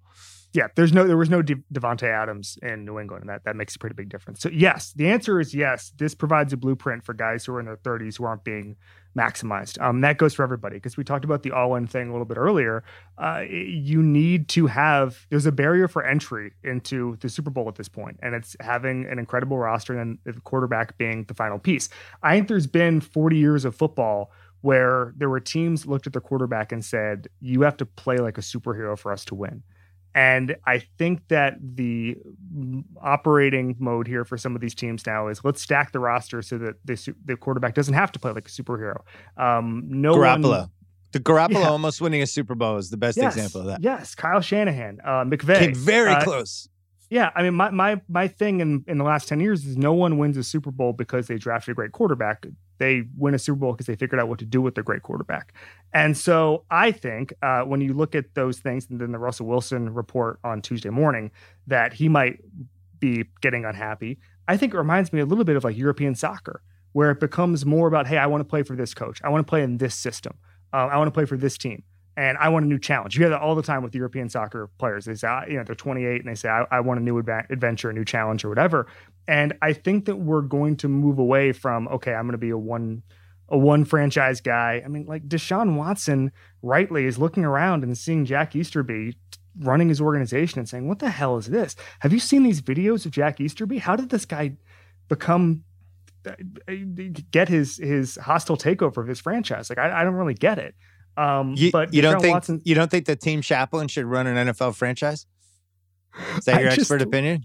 Yeah, there's no, there was no De- Davante Adams in New England, and that that makes a pretty big difference. So yes, the answer is yes. This provides a blueprint for guys who are in their 30s who aren't being maximized. Um, that goes for everybody because we talked about the all-in thing a little bit earlier. Uh, you need to have there's a barrier for entry into the Super Bowl at this point, and it's having an incredible roster and the quarterback being the final piece. I think there's been 40 years of football where there were teams looked at their quarterback and said, "You have to play like a superhero for us to win." And I think that the operating mode here for some of these teams now is let's stack the roster so that the, the quarterback doesn't have to play like a superhero. Um, no Garoppolo. One, the Garoppolo yeah. almost winning a Super Bowl is the best yes, example of that. Yes, Kyle Shanahan, uh, McVay, came very uh, close. Yeah, I mean, my my my thing in in the last ten years is no one wins a Super Bowl because they drafted a great quarterback. They win a Super Bowl because they figured out what to do with their great quarterback. And so I think uh, when you look at those things, and then the Russell Wilson report on Tuesday morning that he might be getting unhappy, I think it reminds me a little bit of like European soccer, where it becomes more about, hey, I want to play for this coach, I want to play in this system, uh, I want to play for this team and I want a new challenge. You hear that all the time with European soccer players. They say, you know, they're 28 and they say, I, I want a new adventure, a new challenge, or whatever. And I think that we're going to move away from, okay, I'm going to be a one a one franchise guy. I mean, like Deshaun Watson rightly is looking around and seeing Jack Easterby running his organization and saying, What the hell is this? Have you seen these videos of Jack Easterby? How did this guy become uh, get his his hostile takeover of his franchise? Like I, I don't really get it. Um, you, but you don't think Watson, you don't think the team chaplain should run an NFL franchise? Is that your just, expert opinion?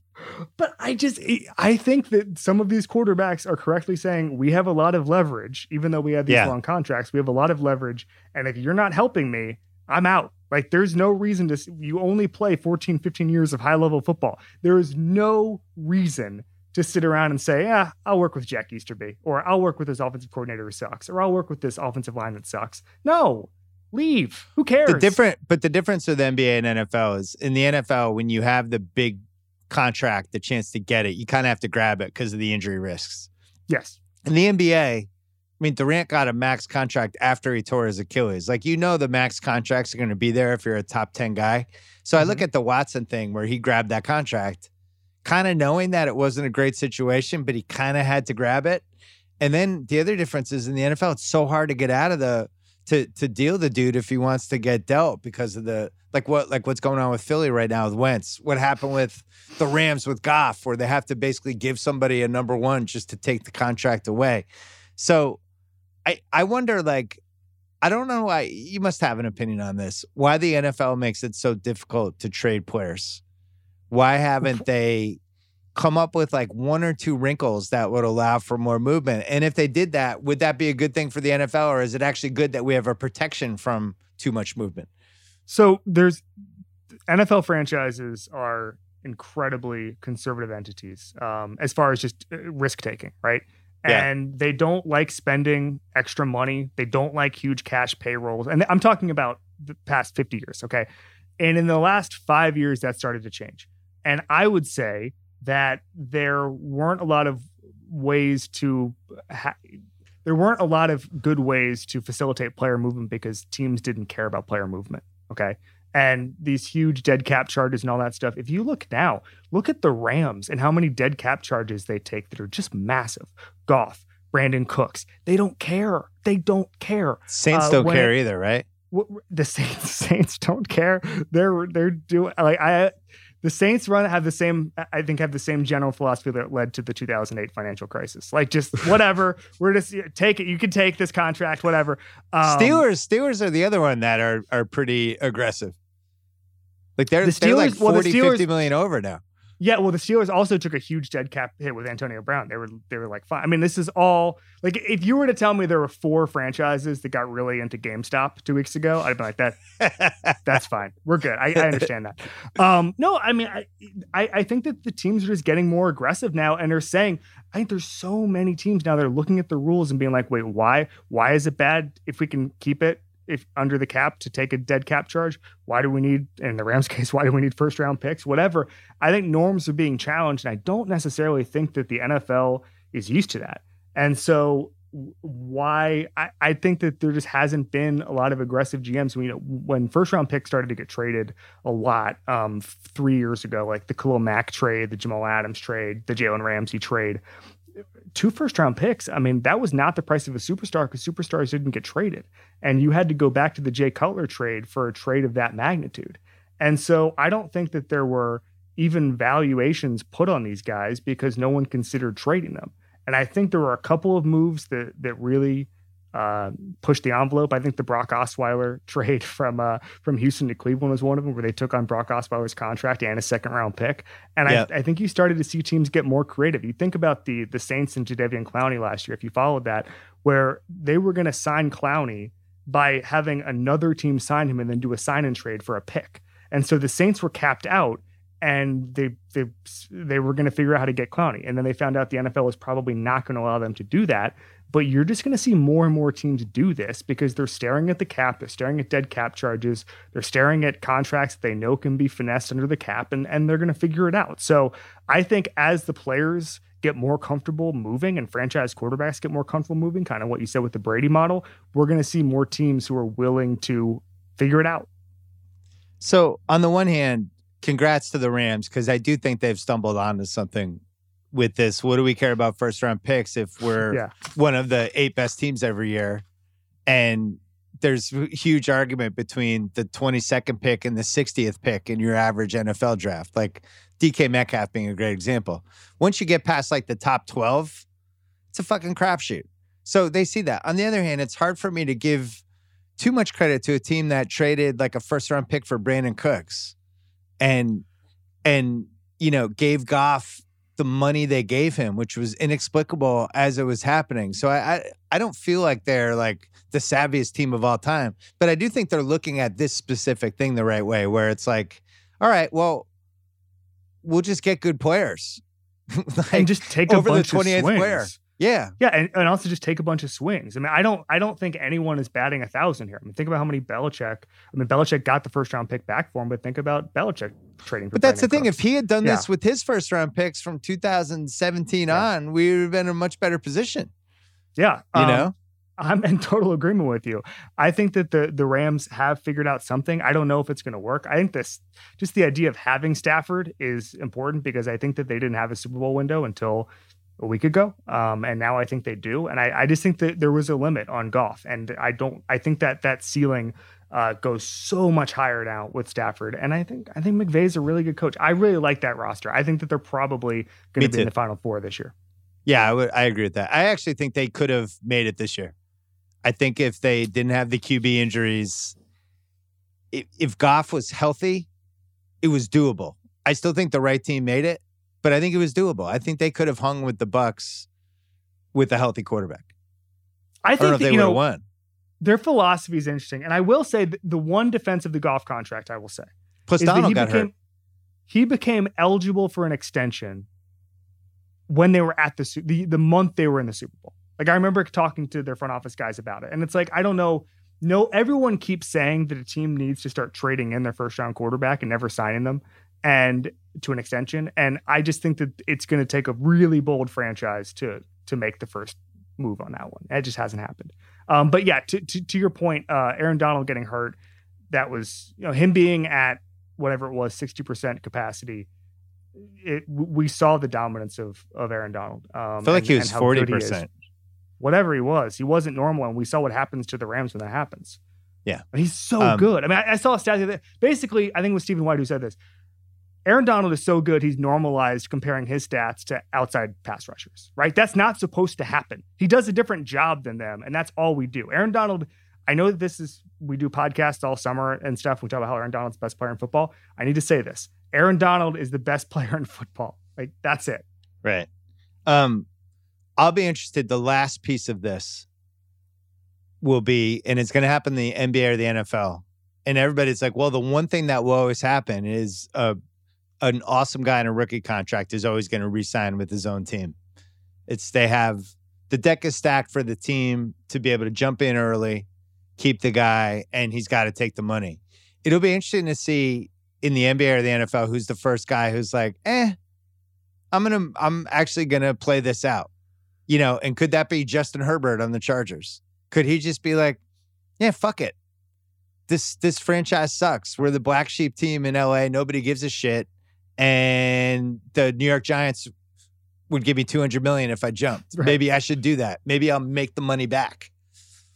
But I just, I think that some of these quarterbacks are correctly saying we have a lot of leverage, even though we have these yeah. long contracts. We have a lot of leverage. And if you're not helping me, I'm out. Like, there's no reason to, you only play 14, 15 years of high level football. There is no reason to sit around and say, yeah, I'll work with Jack Easterby, or I'll work with this offensive coordinator who sucks, or I'll work with this offensive line that sucks. No, leave. Who cares? The different, but the difference with NBA and NFL is in the NFL, when you have the big contract, the chance to get it, you kind of have to grab it because of the injury risks. Yes. In the NBA, I mean, Durant got a max contract after he tore his Achilles. Like, you know, the max contracts are going to be there if you're a top 10 guy. So mm-hmm. I look mm-hmm. at the Watson thing where he grabbed that contract, kind of knowing that it wasn't a great situation, but he kind of had to grab it. And then the other difference is in the NFL, it's so hard to get out of the to to deal the dude if he wants to get dealt because of the like what like what's going on with Philly right now with Wentz. What happened with the Rams with Goff, where they have to basically give somebody a number one just to take the contract away. So I I wonder like I don't know why you must have an opinion on this. Why the NFL makes it so difficult to trade players? Why haven't they come up with like one or two wrinkles that would allow for more movement? And if they did that, would that be a good thing for the NFL or is it actually good that we have a protection from too much movement? So there's NFL franchises are incredibly conservative entities um, as far as just uh, risk taking, right? Yeah. And they don't like spending extra money. They don't like huge cash payrolls. And I'm talking about the past 50 years, okay? And in the last five years, that started to change. And I would say that there weren't a lot of ways to ha- there weren't a lot of good ways to facilitate player movement because teams didn't care about player movement okay? And these huge dead cap charges and all that stuff if you look now look at the rams and how many dead cap charges they take that are just massive. Goff Brandin Cooks they don't care. They don't care. Saints uh, don't care either right? The saints *laughs* saints don't care. They're they're doing like i the Saints run have the same, I think, have the same general philosophy that led to the 2008 financial crisis. Like, just *laughs* whatever, we're just take it. You can take this contract, whatever. Um, Steelers, Steelers are the other one that are are pretty aggressive. Like they're, the Steelers, they're like 40, well, the Steelers, 50 million over now. Yeah, well, the Steelers also took a huge dead cap hit with Antonio Brown. They were they were like fine. I mean, this is all like if you were to tell me there were four franchises that got really into GameStop two weeks ago, I'd be like that. *laughs* that's fine. We're good. I, I understand that. Um, no, I mean, I, I I think that the teams are just getting more aggressive now, and they're saying I think there's so many teams now that are looking at the rules and being like, wait, why why is it bad if we can keep it? If under the cap to take a dead cap charge. Why do we need, in the Rams *laughs* case, why do we need first round picks? Whatever. I think norms are being challenged, and I don't necessarily think that the NFL is used to that. And so, why I, I think that there just hasn't been a lot of aggressive GMs. When, you know, when first round picks started to get traded a lot um, three years ago, like the Khalil Mack trade, the Jamal Adams trade, the Jalen Ramsey trade, two first round picks. I mean, that was not the price of a superstar because superstars didn't get traded. And you had to go back to the Jay Cutler trade for a trade of that magnitude. And so I don't think that there were even valuations put on these guys because no one considered trading them. And I think there were a couple of moves that that really uh, push the envelope. I think the Brock Osweiler *laughs* trade from uh, from Houston to Cleveland was one of them, where they took on Brock Osweiler's contract and a second round pick. And I, I, think you started to see teams get more creative. You think about the the Saints and Jadeveon Clowney last year, if you followed that, where they were going to sign Clowney by having another team sign him and then do a sign and trade for a pick. And so the Saints were capped out and they they they were going to figure out how to get Clowney. And then they found out the NFL was probably not going to allow them to do that. But you're just going to see more and more teams do this because they're staring at the cap, they're staring at dead cap charges, they're staring at contracts they know can be finessed under the cap, and, and they're going to figure it out. So I think as the players get more comfortable moving and franchise quarterbacks get more comfortable moving, kind of what you said with the Brady model, we're going to see more teams who are willing to figure it out. So, on the one hand, congrats to the Rams because I do think they've stumbled onto something with this. What do we care about first round picks if we're yeah. one of the eight best teams every year? And there's huge argument between the 22nd pick and the 60th pick in your average NFL draft. Like DK Metcalf being a great example. Once you get past like the top 12, it's a fucking crapshoot. So they see that. On the other hand, it's hard for me to give too much credit to a team that traded like a first round pick for Brandin Cooks and and you know, gave Goff the money they gave him, which was inexplicable as it was happening. So I, I, I don't feel like they're like the savviest team of all time, but I do think they're looking at this specific thing the right way, where it's like, all right, well, we'll just get good players. *laughs* like, and just take over the 28th player. Yeah. Yeah. And, and also just take a bunch of swings. I mean, I don't I don't think anyone is batting a thousand here. I mean, think about how many Belichick. I mean, Belichick got the first round pick back for him, but think about Belichick trading But that's the thing. If he had done yeah. this with his first round picks from 2017 yeah. on, we would have been in a much better position. Yeah. You um, know? I'm in total agreement with you. I think that the the Rams have figured out something. I don't know if it's going to work. I think this just the idea of having Stafford is important because I think that they didn't have a Super Bowl window until a week ago. Um, and now I think they do. And I, I, just think that there was a limit on Goff. And I don't, I think that that ceiling uh, goes so much higher now with Stafford. And I think, I think McVay's a really good coach. I really like that roster. I think that they're probably going to be too. in the final four this year. Yeah, I would, I agree with that. I actually think they could have made it this year. I think if they didn't have the QB injuries, if, if Goff was healthy, it was doable. I still think the right team made it but I think it was doable. I think they could have hung with the Bucs with a healthy quarterback. I think I that, you know won. Their philosophy is interesting, and I will say the one defense of the Goff contract, I will say, plus Donald got became, hurt. He became eligible for an extension when they were at the the the month they were in the Super Bowl. Like I remember talking to their front office guys about it, and it's like I don't know. No, everyone keeps saying that a team needs to start trading in their first round quarterback and never signing them and to an extension. And I just think that it's going to take a really bold franchise to to make the first move on that one. It just hasn't happened. Um, but yeah, to, to, to your point, uh, Aaron Donald getting hurt, that was you know him being at whatever it was, sixty percent capacity. It, we saw the dominance of of Aaron Donald. Um, I feel like and, he was forty percent. Whatever he was, he wasn't normal, and we saw what happens to the Rams when that happens. Yeah, but he's so um, good. I mean, I, I saw a stat that basically, I think it was Stephen White who said this. Aaron Donald is so good, he's normalized comparing his stats to outside pass rushers, right? That's not supposed to happen. He does a different job than them, and that's all we do. Aaron Donald, I know that this is, we do podcasts all summer and stuff. We talk about how Aaron Donald's the best player in football. I need to say this Aaron Donald is the best *laughs* player in football. Like, that's it. Right. Um, I'll be interested. The last piece of this will be, and it's going to happen in the NBA or the NFL. And everybody's like, well, the one thing that will always happen is a an awesome guy in a rookie contract is always going to re-sign with his own team. It's they have the deck is stacked for the team to be able to jump in early, keep the guy, and he's got to take the money. It'll be interesting to see in the NBA or the NFL who's the first guy who's like, eh, I'm gonna, I'm actually gonna play this out, you know. And could that be Justin Herbert on the Chargers? Could he just be like, yeah, fuck it, this this franchise sucks. We're the black sheep team in LA. Nobody gives a shit and the New York Giants would give me 200 million if I jumped. Right. Maybe I should do that. Maybe I'll make the money back.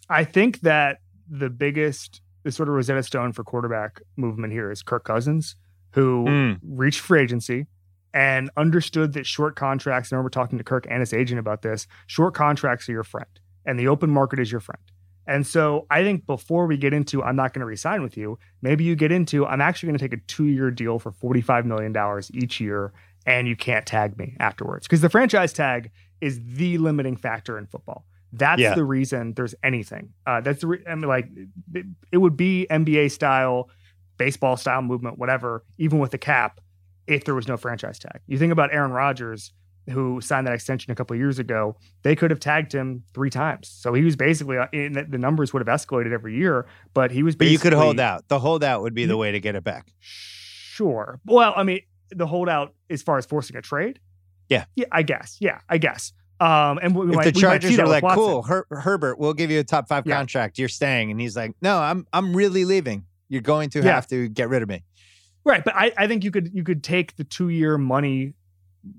I think that the biggest the sort of Rosetta Stone for quarterback movement here is Kirk Cousins, who mm. reached free agency and understood that short contracts. And I remember talking to Kirk and his agent about this. Short contracts are your friend, and the open market is your friend. And so I think before we get into I'm not going to resign with you, maybe you get into I'm actually going to take a two year deal for $45 million each year and you can't tag me afterwards. Because the franchise tag is the limiting factor in football. That's yeah. the reason there's anything. Uh, that's the re- I mean, like it, it would be NBA style, baseball style movement, whatever, even with the cap, if there was no franchise tag. You think about Aaron Rodgers who signed that extension a couple years ago, they could have tagged him three times. So he was basically uh, in the, the numbers would have escalated every year, but he was. But you could hold out. The holdout would be the way to get it back. Sure. Well, I mean, the holdout as far as forcing a trade. Yeah. Yeah, I guess. Yeah, I guess. Um, and we if might, the Chargers are like, "Cool, Her- Herbert, we'll give you a top five yeah. contract. You're staying," and he's like, "No, I'm I'm really leaving. You're going to yeah. have to get rid of me." Right, but I, I think you could you could take the two year money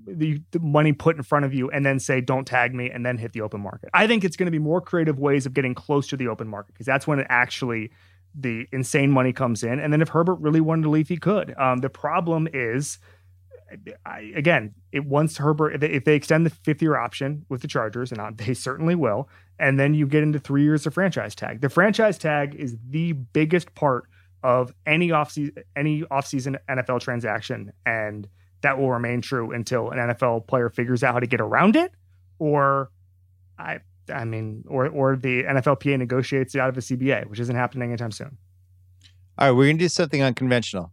the, the, money put in front of you and then say don't tag me and then hit the open market. I think it's going to be more creative ways of getting close to the open market because that's when it actually the insane money comes in. And then if herbert really wanted to leave he could. Um, the problem is I, again it once herbert if they, if they extend the fifth year option with the chargers and they certainly will and then you get into three years of franchise tag. The franchise tag is the biggest part of any off any offseason nfl transaction and that will remain true until an NFL player figures out how to get around it, or I I mean, or or the NFLPA negotiates it out of a CBA, which isn't happening anytime soon. All right, we're gonna do something unconventional.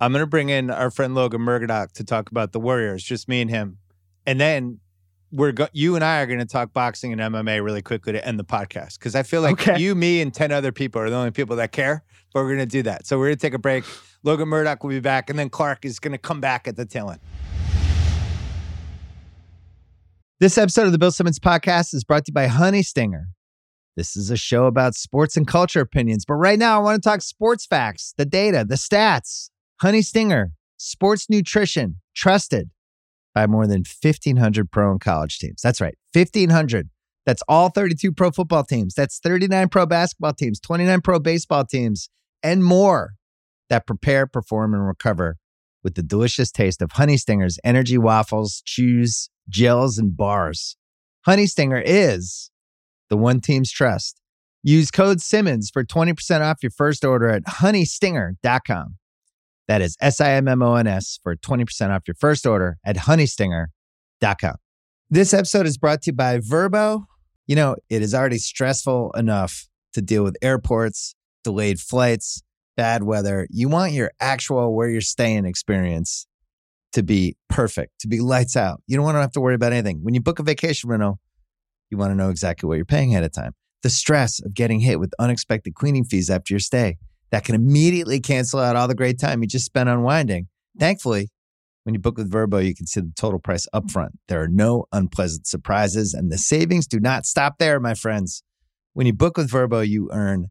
I'm gonna bring in our friend Logan Murdock to talk about the Warriors, just me and him, and then we're go- you and I are gonna talk boxing and MMA really quickly to end the podcast because I feel like Okay. you, me, and ten other people are the only people that care. But we're gonna do that. So we're gonna take a break. Logan Murdock will be back, and then Clark is gonna come back at the tail end. This episode of the Bill Simmons podcast is brought to you by Honey Stinger. This is a show about sports and culture opinions, but right now I want to talk sports facts, the data, the stats. Honey Stinger, sports nutrition, trusted by more than 1,500 pro and college teams. That's right, 1,500. That's all 32 pro football teams. That's 39 pro basketball teams, 29 pro baseball teams, and more that prepare, perform, and recover with the delicious taste of Honey Stinger's energy waffles, chews, gels, and bars. Honey Stinger is the one team's trust. Use code Simmons for 20% off your first order at honeystinger.com. That is S I M M O N S for 20% off your first order at honeystinger.com. This episode is brought to you by Vrbo. You know, it is already stressful enough to deal with airports, delayed flights, bad weather. You want your actual where you're staying experience to be perfect, to be lights out. You don't want to have to worry about anything. When you book a vacation rental, you want to know exactly what you're paying ahead of time. The stress of getting hit with unexpected cleaning fees after your stay that can immediately cancel out all the great time you just spent unwinding. Thankfully, when you book with Vrbo, you can see the total price upfront. There are no unpleasant surprises, and the savings do not stop there, my friends. When you book with Vrbo, you earn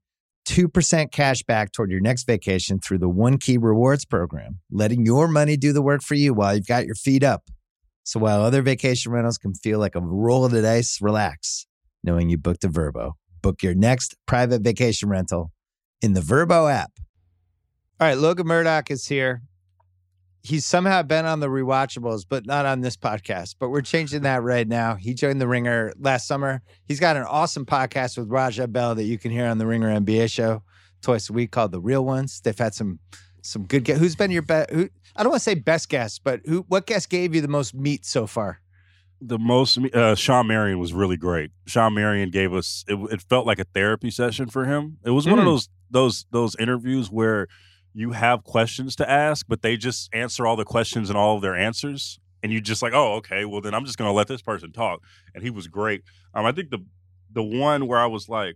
2% cash back toward your next vacation through the One Key Rewards program, letting your money do the work for you while you've got your feet up. So while other vacation rentals can feel like a roll of the dice, relax knowing you booked a Vrbo. Book your next private vacation rental in the Vrbo app. All right, Logan Murdock is here. He's somehow been on the rewatchables, but not on this podcast. But we're changing that right now. He joined the Ringer last summer. He's got an awesome podcast with Raja Bell that you can hear on the Ringer NBA show twice a week called The Real Ones. They've had some some good guests. Who's been your best? Who I don't want to say best guest, but who? What guest gave you the most meat so far? the most uh Shawn Marion was really great. Shawn Marion gave us it, it felt like a therapy session for him. It was one of Mm. those those those interviews where you have questions to ask, but they just answer all the questions and all of their answers. And you just like, oh, okay, well then I'm just gonna let this person talk. And he was great. Um, I think the the one where I was like,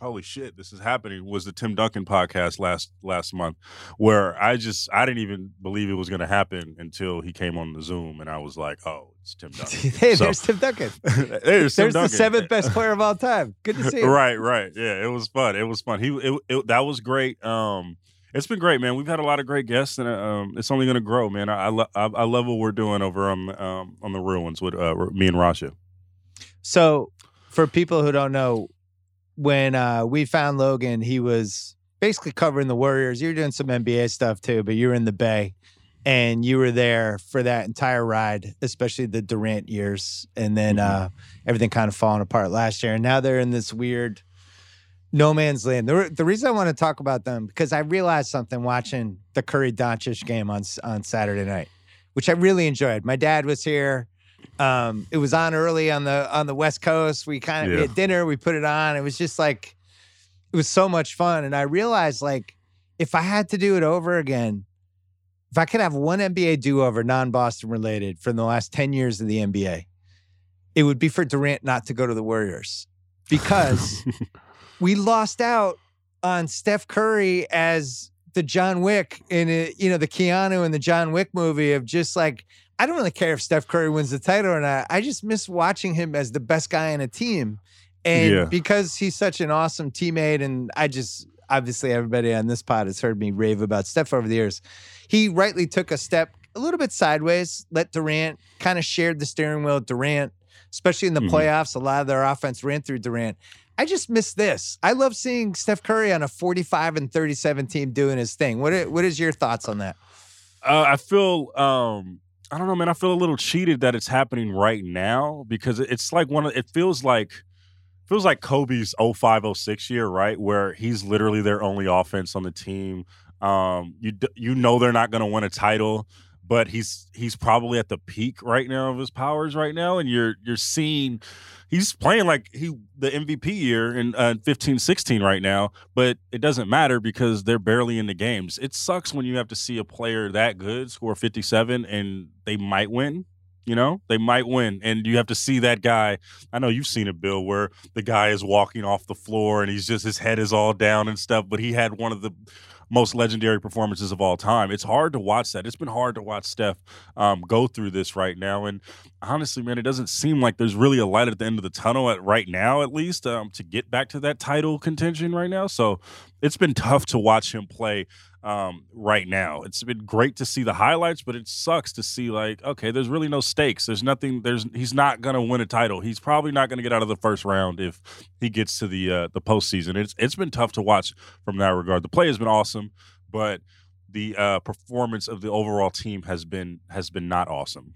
holy shit, this is happening was the Tim Duncan podcast last last month, where I just I didn't even believe it was gonna happen until he came on the Zoom and I was like, oh, it's Tim *laughs* Duncan. hey, So- there's Tim Duncan. *laughs* There's, Tim Duncan. There's the seventh best player of all time. Good to see *laughs* you. Right, right. Yeah, it was fun. It was fun. He it, it, that was great. Um it's been great, man. We've had a lot of great guests, and um, it's only going to grow, man. I I, lo- I I love what we're doing over on um on the real ones with uh, me and Raja. So, for people who don't know, when uh, we found Logan, he was basically covering the Warriors. You were doing some NBA stuff too, but you were in the Bay, and you were there for that entire ride, especially the Durant years, and then Mhm. uh, everything kind of falling apart last year. And now they're in this weird no man's land. The, the reason I want to talk about them because I realized something watching the Curry Doncic game on on Saturday night, which I really enjoyed. My dad was here. Um, it was on early on the on the West Coast. We kind of we Yeah. had dinner. We put it on. It was just like it was so much fun. And I realized like if I had to do it over again, if I could have one NBA do over non Boston related from the last ten years of the NBA, it would be for Durant not to go to the Warriors *laughs* because we lost out on Steph Curry as the John Wick in it, you know the Keanu and the John Wick movie of just like I don't really care if Steph Curry wins the title or not. I just miss watching him as the best guy in a team, and Yeah. because he's such an awesome teammate, and I just obviously everybody on this pod has heard me rave about Steph over the years. He rightly took a step a little bit sideways, let Durant kind of shared the steering wheel. with Durant, especially in the Mhm. playoffs, a lot of their offense ran through Durant. I just miss this. I love seeing Steph Curry on a 45 and 37 team doing his thing. What are, what is your thoughts on that? Uh, I feel um I don't know, man. I feel a little cheated that it's happening right now because it's like one of it feels like feels like Kobe's 0506 year, right? Where he's literally their only offense on the team. Um you you know they're not going to win a title, but he's he's probably at the peak right now of his powers right now, and you're you're seeing he's playing like he the MVP year in uh, 15 16 right now, but it doesn't matter because they're barely in the games. It sucks when you have to see a player that good score 57 and they might win. You know, they might win, and you have to see that guy. I know you've seen it, Bill, where the guy is walking off the floor and he's just his head is all down and stuff, but he had one of the most legendary performances of all time. It's hard to watch that. It's been hard to watch Steph um, go through this right now. And honestly, man, it doesn't seem like there's really a light at the end of the tunnel at right now, at least, um, to get back to that title contention right now. So it's been tough to watch him play um, right now. It's been great to see the highlights, but it sucks to see like, okay, there's really no stakes. There's nothing. There's he's not gonna win a title. He's probably not gonna get out of the first round if he gets to the uh, the postseason. It's it's been tough to watch from that regard. The play has been awesome, but the uh, performance of the overall team has been has been not awesome.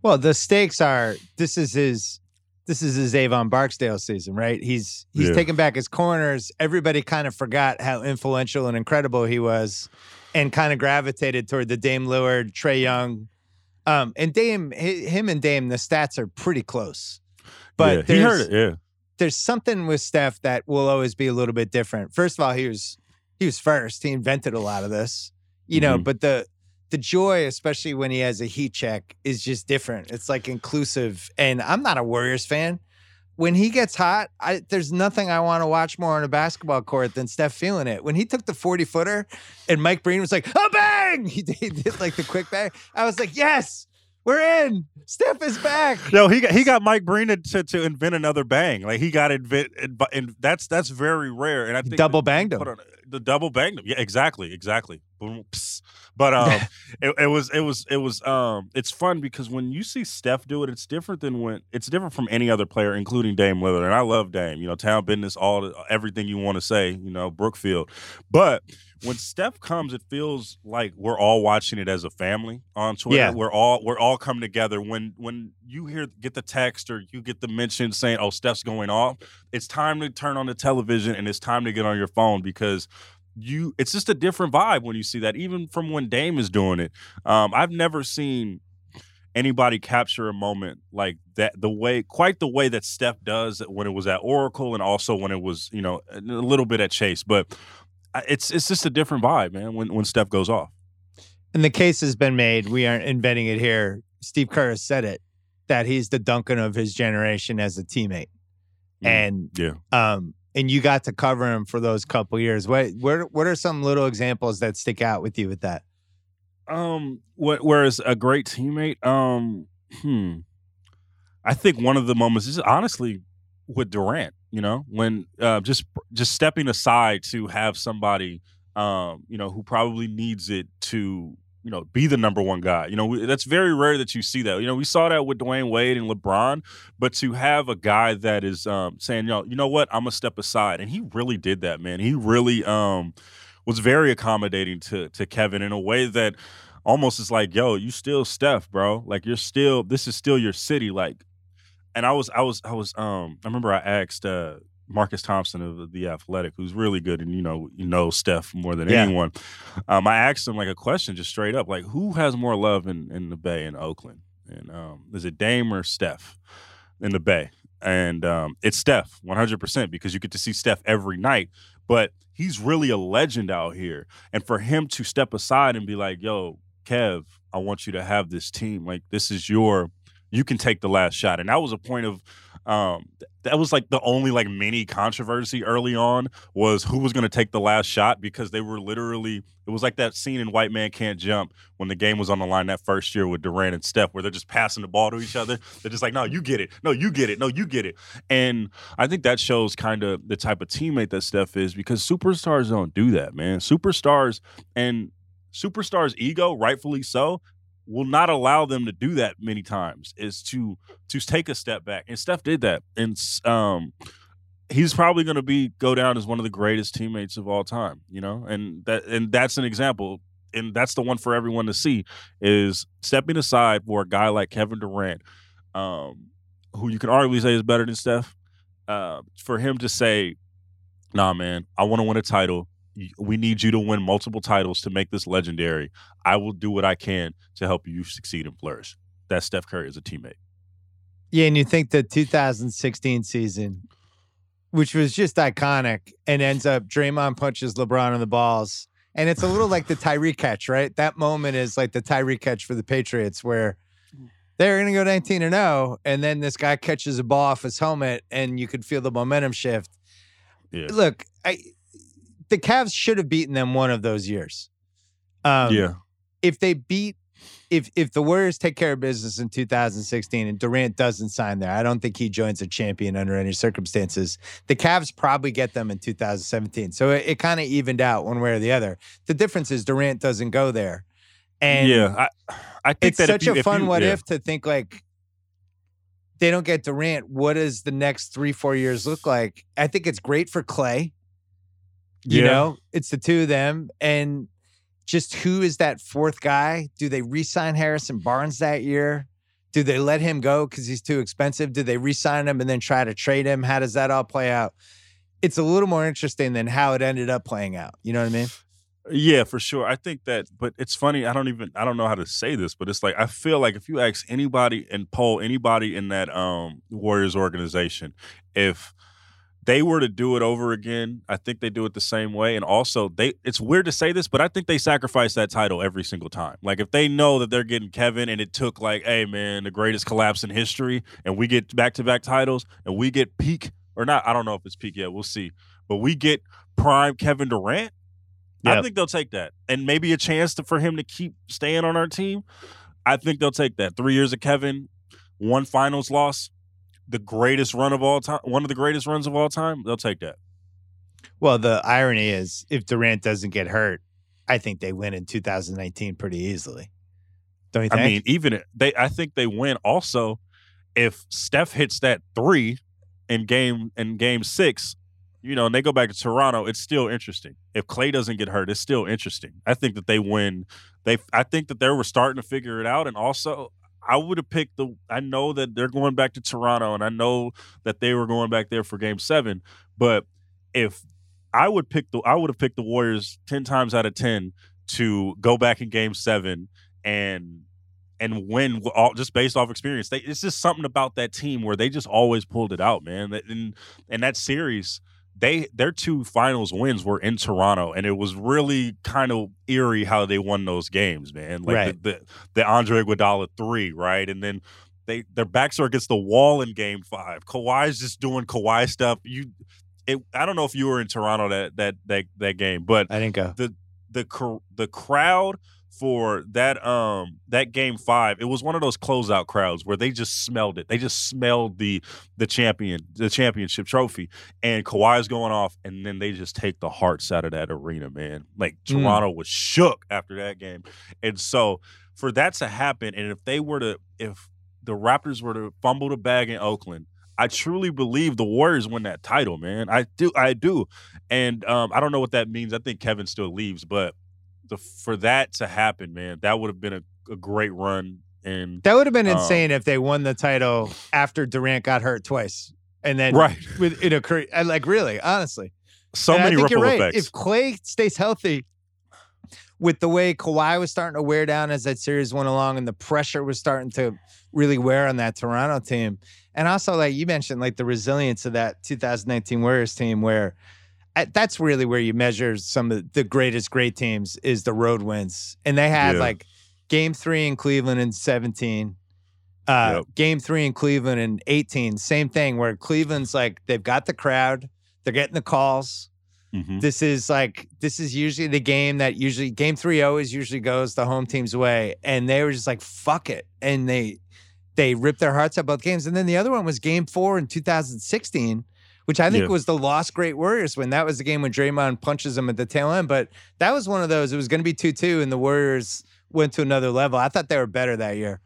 Well, the stakes are this is his this is his Avon Barksdale season, right? He's he's yeah. taken back his corners. Everybody kind of forgot how influential and incredible he was, and kind of gravitated toward the Dame Lillard, Trae Young, um, and Dame. Him and Dame, the stats are pretty close. But yeah, he heard it. Yeah, there's something with Steph that will always be a little bit different. First of all, he was he was first. He invented a lot of this, you know. Mm-hmm. But the the joy, especially when he has a heat check, is just different. It's like inclusive. And I'm not a Warriors fan. When he gets hot, I, there's nothing I want to watch more on a basketball court than Steph feeling it. When he took the 40 footer and Mike Breen was like, oh, bang! *laughs* He did, he did like the quick bang. I was like, yes, we're in. Steph is back. No, he got he got Mike Breen to, to invent another bang. Like he got invent, and that's that's very rare. And I think double banged him. The double banged him. Yeah, exactly, exactly. Boom. But um, *laughs* it, it, was it was it was um, it's fun because when you see Steph do it, it's different than when it's different from any other player, including Dame Lillard. And I love Dame. You know, town business, all everything you want to say. You know, Brookfield. But when Steph comes, it feels like we're all watching it as a family on Twitter. Yeah. We're all we're all coming together. When when you hear get the text or you get the mention saying, "Oh, Steph's going off," it's time to turn on the television and it's time to get on your phone because you it's just a different vibe when you see that even from when Dame is doing it. Um, I've never seen anybody capture a moment like that the way quite the way that Steph does when it was at Oracle and also when it was, you know, a little bit at Chase, but it's it's just a different vibe, man, when when Steph goes off. And the case has been made, we aren't inventing it here. Steve Kerr has said it that he's the Duncan of his generation as a teammate. Mm, and yeah. Um and you got to cover him for those couple years. What what what are some little examples that stick out with you with that? Um, what whereas a great teammate, um, hmm, I think one of the moments is honestly with Durant. You know, when uh, just just stepping aside to have somebody, um, you know, who probably needs it to you know, be the number one guy. You know, that's very rare that you see that. You know, we saw that with Dwyane Wade and LeBron, but to have a guy that is um, saying, you know, you know what, I'm gonna step aside, and he really did that, man. He really um, was very accommodating to to Kevin in a way that almost is like, yo, you still Steph, bro. Like you're still, this is still your city. Like, and I was, I was, I was, um, I remember I asked uh Marcus Thompson of the Athletic, who's really good and you know you know Steph more than yeah. anyone. Um, I asked him like a question just straight up, like who has more love in, in the Bay in Oakland, and um, is it Dame or Steph in the Bay? And um, it's Steph, one hundred percent, because you get to see Steph every night. But he's really a legend out here, and for him to step aside and be like, "Yo, Kev, I want you to have this team. Like this is your." You can take the last shot, and that was a point of um, that was like the only like mini controversy early on was who was going to take the last shot because they were literally it was like that scene in White Man Can't Jump when the game was on the line that first year with Durant and Steph where they're just passing the ball to each other. They're just like, no, you get it, no, you get it, no, you get it, and I think that shows kind of the type of teammate that Steph is because superstars don't do that, man. Superstars and superstars' ego, rightfully so, will not allow them to do that many times is to to take a step back and steph did that and um he's probably going to be go down as one of the greatest teammates of all time you know and that and that's an example and that's the one for everyone to see is stepping aside for a guy like kevin durant um who you can arguably say is better than steph uh for him to say nah man i want to win a title we need you to win multiple titles to make this legendary. I will do what I can to help you succeed and flourish. That's Steph Curry as a teammate. Yeah, and you think the 2016 season, which was just iconic, and ends up Draymond punches LeBron in the balls. And it's a little like the Tyree catch, right? That moment is like the Tyree catch for the Patriots where they're going to go 19 and 0 and then this guy catches a ball off his helmet and you could feel the momentum shift. Yeah. Look, I the Cavs should have beaten them one of those years. Um, yeah. If they beat if if the Warriors take care of business in 2016 and Durant doesn't sign there, I don't think he joins a champion under any circumstances. The Cavs probably get them in 2017. So it, it kind of evened out one way or the other. The difference is Durant doesn't go there. And yeah, I, I think it's such you, a fun you, what yeah. if to think like they don't get Durant. What does the next three, four years look like? I think it's great for Klay. You yeah. know, it's the two of them. And just who is that fourth guy? Do they re sign Harrison Barnes that year? Do they let him go because he's too expensive? Do they re sign him and then try to trade him? How does that all play out? It's a little more interesting than how it ended up playing out. You know what I mean? Yeah, for sure. I think that, but it's funny. I don't even, I don't know how to say this, but it's like, I feel like if you ask anybody and poll anybody in that um Warriors organization, if they were to do it over again, I think they do it the same way. And also, they it's weird to say this, but I think they sacrifice that title every single time. Like if they know that they're getting Kevin and it took like, hey man, the greatest collapse in history, and we get back to back titles and we get peak or not, I don't know if it's peak yet, we'll see. But we get prime Kevin Durant. Yep. I think they'll take that. And maybe a chance to, for him to keep staying on our team. I think they'll take that. Three years of Kevin, one finals loss the greatest run of all time, one of the greatest runs of all time, they'll take that. Well, the irony is if Durant doesn't get hurt, I think they win in 2019 pretty easily. Don't you think? I mean, even they I think they win also if Steph hits that 3 in game in game 6, you know, and they go back to Toronto, it's still interesting. If Klay doesn't get hurt, it's still interesting. I think that they win. They I think that they were starting to figure it out and also I would have picked the. I know that they're going back to Toronto, and I know that they were going back there for Game Seven. But if I would pick the, I would have picked the Warriors ten times out of ten to go back in Game Seven and and win all just based off experience. They, it's just something about that team where they just always pulled it out, man. And and that series they their two finals wins were in Toronto, and it was really kind of eerie how they won those games, man. Like right. the, the, the Andre Iguodala three, right, and then they their backs are against the wall in Game Five. Kawhi's just doing Kawhi stuff. You, it, I don't know if you were in Toronto that that that that game, but I didn't go. The the the crowd for that um that game five, it was one of those closeout crowds where they just smelled it. They just smelled the the champion the championship trophy, and Kawhi's going off, and then they just take the hearts out of that arena, man. Like mm. Toronto mm. was shook after that game, and so for that to happen, and if they were to if the Raptors were to fumble the bag in Oakland. I truly believe the Warriors win that title, man. I do, I do, and um, I don't know what that means. I think Kevin still leaves, but the for that to happen, man, that would have been a, a great run. And that would have been um, insane if they won the title after Durant got hurt twice, and then right *laughs* with it occurred. Like really, honestly, so and many ripple right. effects. If Klay stays healthy, with the way Kawhi was starting to wear down as that series went along, and the pressure was starting to really wear on that Toronto team, and also like you mentioned, like the resilience of that 2019 Warriors team, where that's really where you measure some of the greatest great teams is the road wins. And they had yeah. like game three in Cleveland in 17, uh, yep. game three in Cleveland in 18. Same thing where Cleveland's like, they've got the crowd, they're getting the calls. Mm-hmm. This is like, this is usually the game that usually, game three always usually goes the home team's way. And they were just like, fuck it. And they, they ripped their hearts out both games. And then the other one was game four in 2016 which I think yeah. was the lost great Warriors win. That was the game when Draymond punches him at the tail end. But that was one of those. It was going to be 2 2, and the Warriors went to another level. I thought they were better that year.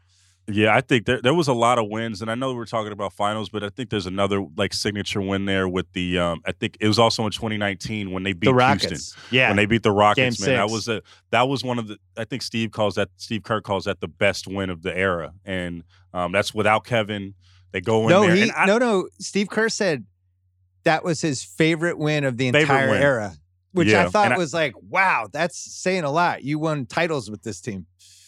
Yeah, I think there there was a lot of wins, and I know we're talking about finals, but I think there's another like signature win there with the. Um, I think it was also in 2019 when they beat the Rockets. Houston. Yeah, when they beat the Rockets, Game man, six. that was a that was one of the. I think Steve calls that Steve Kerr calls that the best win of the era, and um, that's without Kevin. They go in no, there. He, I, no, no. Steve Kerr said that was his favorite win of the entire win. era. which Yeah, I thought I- was like, wow, that's saying a lot. You won titles with this team.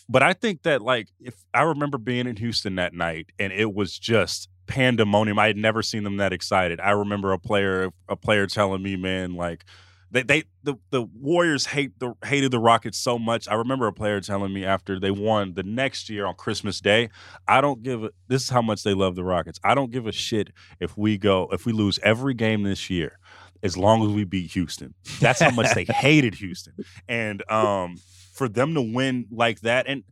But I think that like if I remember being in Houston that night and it was just pandemonium. I had never seen them that excited. I remember a player a player telling me, man, like they they the, the Warriors hate the hated the Rockets so much. I remember a player telling me after they won the next year on Christmas Day, I don't give a, this is how much they love the Rockets. I don't give a shit if we go if we lose every game this year as long as we beat Houston. That's how much they *laughs* hated Houston. And um for them to win like that and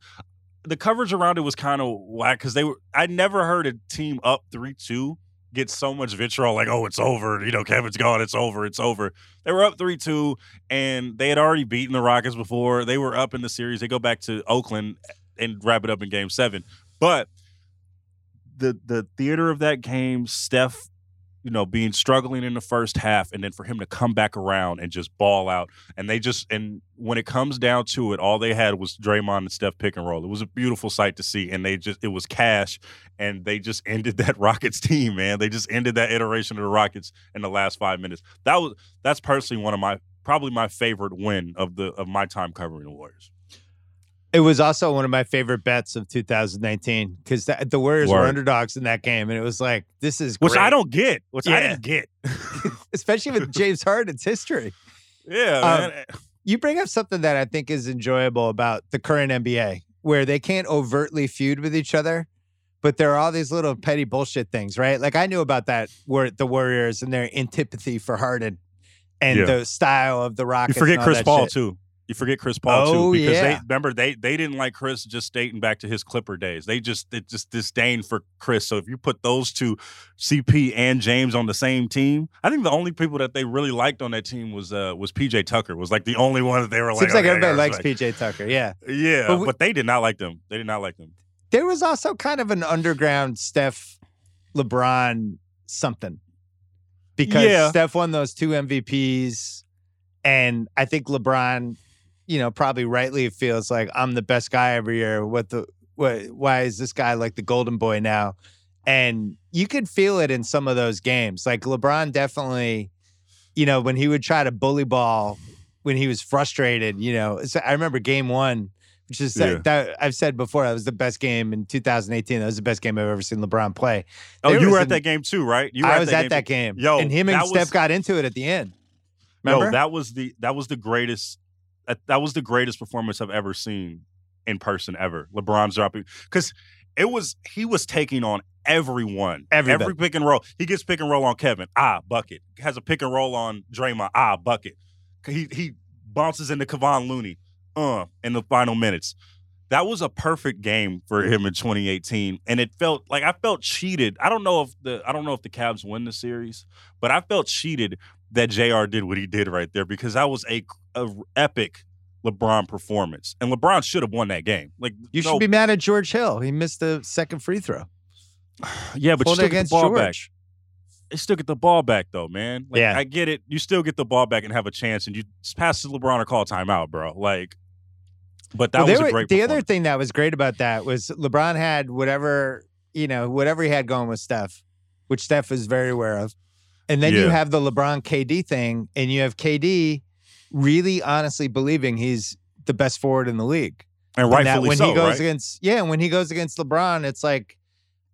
the coverage around it was kind of whack because they were I never heard a team up 3-2 Get so much vitriol, like, oh, it's over. You know, Kevin's gone. It's over. It's over. They were up 3 2, and they had already beaten the Rockets before. They were up in the series. They go back to Oakland and wrap it up in game seven. But the the theater of that game, Steph you know being struggling in the first half and then for him to come back around and just ball out. And they just and when it comes down to it all they had was Draymond and Steph pick and roll. It was a beautiful sight to see and they just it was cash and they just *laughs* ended that Rockets team man. They just ended that iteration of the Rockets in the last 5 minutes. That was that's personally one of my probably my favorite win of the of my time covering the Warriors It was also one of my favorite bets of 2019 because the Warriors were underdogs in that game, and it was like, this is which great. I don't get which I Yeah. didn't get *laughs* *laughs* especially with James Harden's history. yeah Um, You bring up something that I think is enjoyable about the current NBA, where they can't overtly feud with each other, but there are all these little petty bullshit things, right? Like I knew about that, where the Warriors and their antipathy for Harden and Yeah. the style of the You Rockets. forget and all Chris Paul shit. too. You forget Chris Paul Oh, too because they remember they they didn't like Chris just dating back to his Clipper days. They just they just disdain for Chris. So if you put those two, CP and James on the same team, I think the only people that they really liked on that team was uh was PJ Tucker. Was like the only one that they were like. Seems like okay, everybody likes respect. PJ Tucker. Yeah. Yeah, But but, they did not like them. They did not like them. There was also kind of an underground Steph LeBron something because Yeah. Steph won those two MVPs. And I think LeBron, you know, probably rightly feels like I'm the best guy every year. What the, what, why is this guy like the golden boy now? And you could feel it in some of those games. Like LeBron definitely, you know, when he would try to bully ball when he was frustrated, you know, so I remember game one, which is Yeah. that I've said before, that was the best game in 2018. That was the best game I've ever seen LeBron play. Oh, There you were at an- that game too, right? You were I was at game that game. Yo, and him and Steph was- got into it at the end. Remember? Yo, that was the that was the greatest that, that was the greatest performance I've ever seen in person ever. LeBron's dropping because it was he was taking on everyone. Everybody. Every pick and roll. He gets pick and roll on Kevin. Ah, bucket. Has a pick and roll on Draymond. Ah, bucket. He he bounces into Kevon Looney. Uh, in the final minutes. That was a perfect game for him in 2018, and it felt like I felt cheated. I don't know if the I don't know if the Cavs win the series, but I felt cheated that Jr. did what he did right there because that was a, a epic LeBron performance, and LeBron should have won that game. Like you no- should be mad at George Hill. He missed the second free throw. *sighs* yeah, but Hold it still get the ball George. back. You still get the ball back though, man. Like, Yeah. I get it. You still get the ball back and have a chance, and you just pass to LeBron or call timeout, bro. Like, but that Well, was a were- great. the other thing that was great about that was LeBron had whatever, you know, whatever he had going with Steph, which Steph is very aware of. And then you have the LeBron KD thing, and you have KD really honestly believing he's the best forward in the league. and And that rightfully when so, he goes right? against yeah, when he goes against LeBron, it's like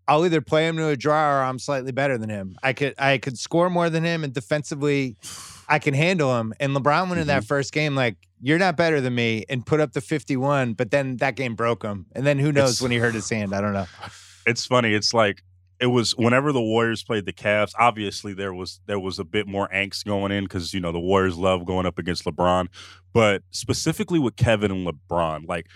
I'll either play him to a draw or I'm slightly better than him. I could I could score more than him and defensively I can handle him. And LeBron went in Mm-hmm. that first game like you're not better than me and put up the 51, but then that game broke him. And then who knows It's- when he hurt his hand? I don't know. *sighs* it's funny. It's like it was whenever the Warriors played the Cavs. Obviously, there was there was a bit more angst going in because you know the Warriors love going up against LeBron, but specifically with Kevin and LeBron, like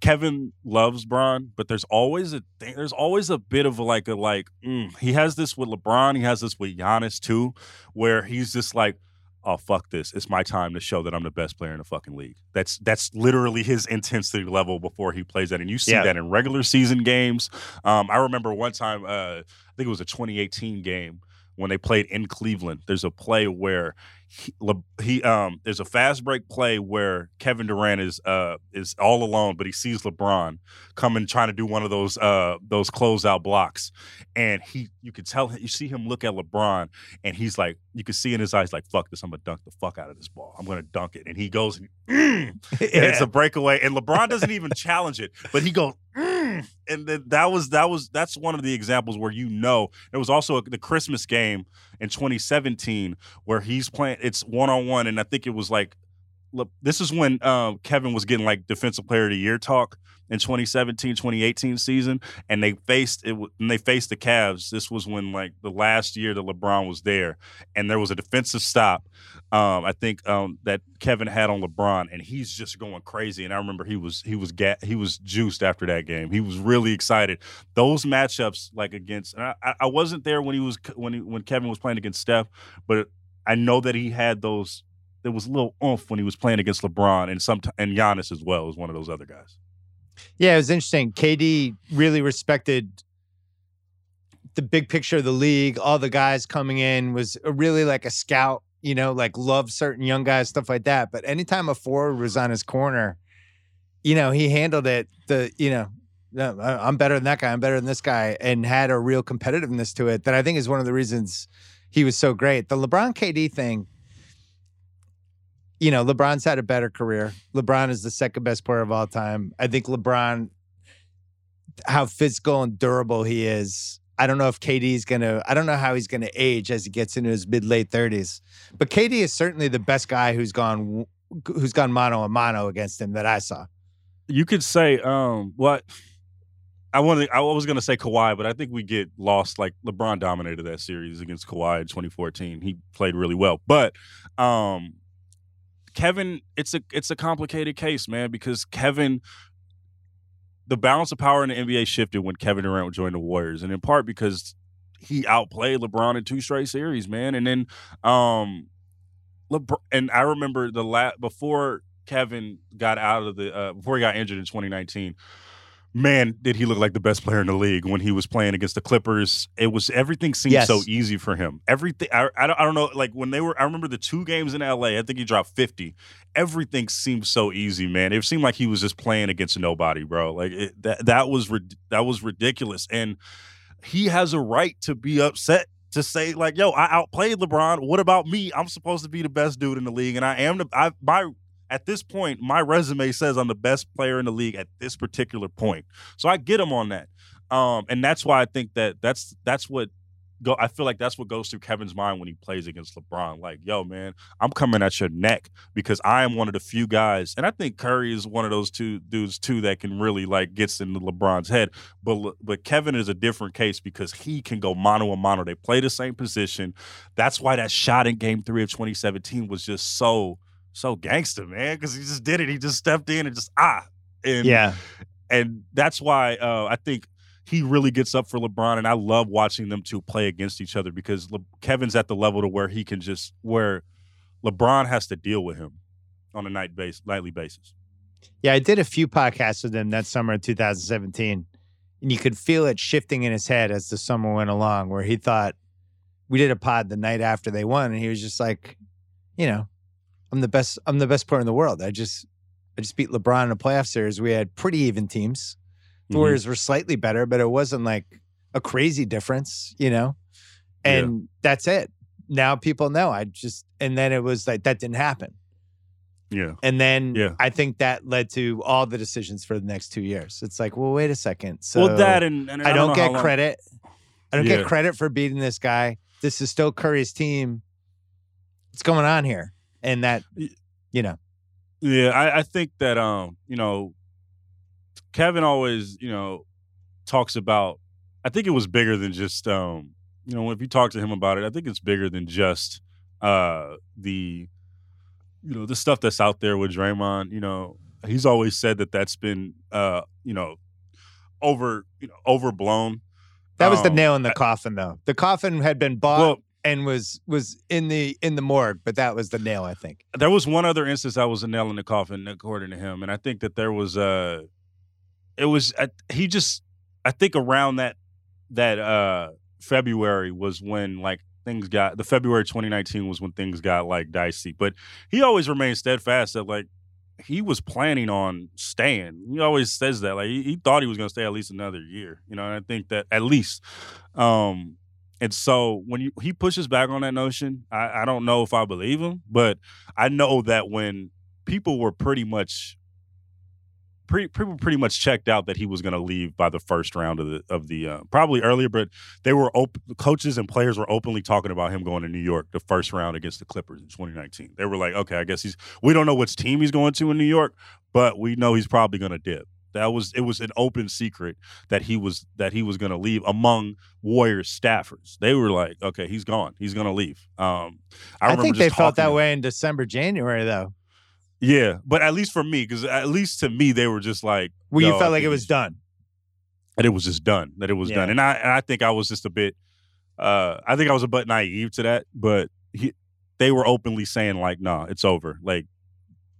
Kevin loves Bron, but there's always a there's always a bit of a, like a like mm, he has this with LeBron, he has this with Giannis too, where he's just like. Oh fuck this! It's my time to show that I'm the best player in the fucking league. That's that's literally his intensity level before he plays that, and you see Yeah. that in regular season games. Um, I remember one time, uh, I think it was a 2018 game when they played in Cleveland. There's a play where he, he um there's a fast break play where Kevin Durant is uh is all alone, but he sees LeBron coming trying to do one of those uh those closeout blocks, and he you could tell you see him look at LeBron, and he's like you can see in his eyes like fuck this, I'm gonna dunk the fuck out of this ball, I'm gonna dunk it, and he goes and, mm, *laughs* and it's a breakaway, and LeBron doesn't even challenge it, but he goes. Mm, and that was that was that's one of the examples where you know it was also a, the Christmas game in 2017 where he's playing. It's one on one, and I think it was like this is when uh, Kevin was getting like defensive player of the year talk in 2017 2018 season and they faced it when they faced the Cavs. This was when like the last year that LeBron was there and there was a defensive stop um, I think um, that Kevin had on LeBron and he's just going crazy and I remember he was he was ga- he was juiced after that game. He was really excited. Those matchups like against I, I wasn't there when he was when he, when Kevin was playing against Steph but I know that he had those there was a little oomph when he was playing against LeBron and some and Giannis as well as one of those other guys. Yeah, it was interesting. KD really respected the big picture of the league. All the guys coming in was really like a scout. You know, like loved certain young guys, stuff like that. But anytime a forward was on his corner, you know, he handled it. The you know, I'm better than that guy. I'm better than this guy, and had a real competitiveness to it that I think is one of the reasons he was so great. The LeBron KD thing you know, LeBron's had a better career. LeBron is the second best player of all time. I think LeBron, how physical and durable he is. I don't know if KD's gonna. I don't know how he's gonna age as he gets into his mid late thirties. But KD is certainly the best guy who's gone who's gone mano a mano against him that I saw. You could say um what I wanted. I was going to say Kawhi, but I think we get lost. Like LeBron dominated that series against Kawhi in 2014. He played really well, but um, Kevin, it's a it's a complicated case, man, because Kevin the balance of power in the NBA shifted when Kevin Durant joined the Warriors, and in part because he outplayed LeBron in two straight series, man. And then, um, LeBron, and I remember the last before Kevin got out of the uh, before he got injured in 2019 man, did he look like the best player in the league when he was playing against the Clippers? It was everything seemed yes. so easy for him. Everything I, I don't, I don't know like when they were I remember the two games in LA, I think he dropped 50. Everything seemed so easy, man. It seemed like he was just playing against nobody, bro. Like it, that that was that was ridiculous and he has a right to be upset to say like, "Yo, I outplayed LeBron. What about me? I'm supposed to be the best dude in the league, and I am the. I my at this point, my resume says I'm the best player in the league at this particular point. So I get him on that. Um, and that's why I think that that's that's what go I feel like that's what goes through Kevin's mind when he plays against LeBron. Like, yo, man, I'm coming at your neck because I am one of the few guys, and I think Curry is one of those two dudes too that can really like gets into LeBron's head. But but Kevin is a different case because he can go mano a mano. They play the same position. That's why that shot in Game Three of 2017 was just so so gangster, man, because he just did it. He just stepped in and just ah, and yeah, and that's why uh, I think he really gets up for LeBron, and I love watching them two play against each other because Le- Kevin's at the level to where he can just where LeBron has to deal with him on a night base nightly basis. Yeah, I did a few podcasts with him that summer of 2017, and you could feel it shifting in his head as the summer went along, where he thought we did a pod the night after they won, and he was just like, you know, I'm the best. I'm the best player in the world. I just I just beat LeBron in a playoff series. We had pretty even teams. The mm-hmm. Warriors were slightly better, but it wasn't like a crazy difference, you know. And yeah. that's it. Now people know. I just and then it was like that didn't happen. Yeah. And then yeah. I think that led to all the decisions for the next two years. It's like, well, wait a second. So well, that and, and I, I don't, don't get credit. I don't yeah. get credit for beating this guy. This is still Curry's team. What's going on here? And that you know. Yeah I, I think that um you know kevin always you know talks about i think it was bigger than just um you know if you talk to him about it i think it's bigger than just uh the you know the stuff that's out there with Draymond you know. He's always said that that's been uh you know over you know overblown. That was the um, nail in the coffin though. The coffin had been bought well, and was was in the in the morgue, but that was the nail, I think. There was one other instance I was a nail in the coffin, according to him, and I think that there was uh it was he just I think around that that uh February was when like things got the February 2019 was when things got like dicey. But he always remained steadfast that like he was planning on staying. He always says that like he, he thought he was going to stay at least another year. You know, and I think that at least. Um, and so when you, he pushes back on that notion, I, I don't know if I believe him, but I know that when people were pretty much pretty people pretty much checked out that he was going to leave by the first round of the of the uh, probably earlier, but they were. Coaches and players were openly talking about him going to New York the first round against the Clippers in 2019. They were like, okay, I guess he's. We don't know which team he's going to in New York, but we know he's probably going to dip. That was it was an open secret that he was that he was going to leave among Warriors staffers. They were like, okay, he's gone. He's going to leave. Um, I, I think they felt that way in December, January, though. Yeah, but at least for me, because at least to me, they were just like, well, you felt like it was done, and it was just done. That it was yeah. done, and I and I think I was just a bit, uh, I think I was a bit naive to that, but he, they were openly saying like, "No, nah, it's over. Like,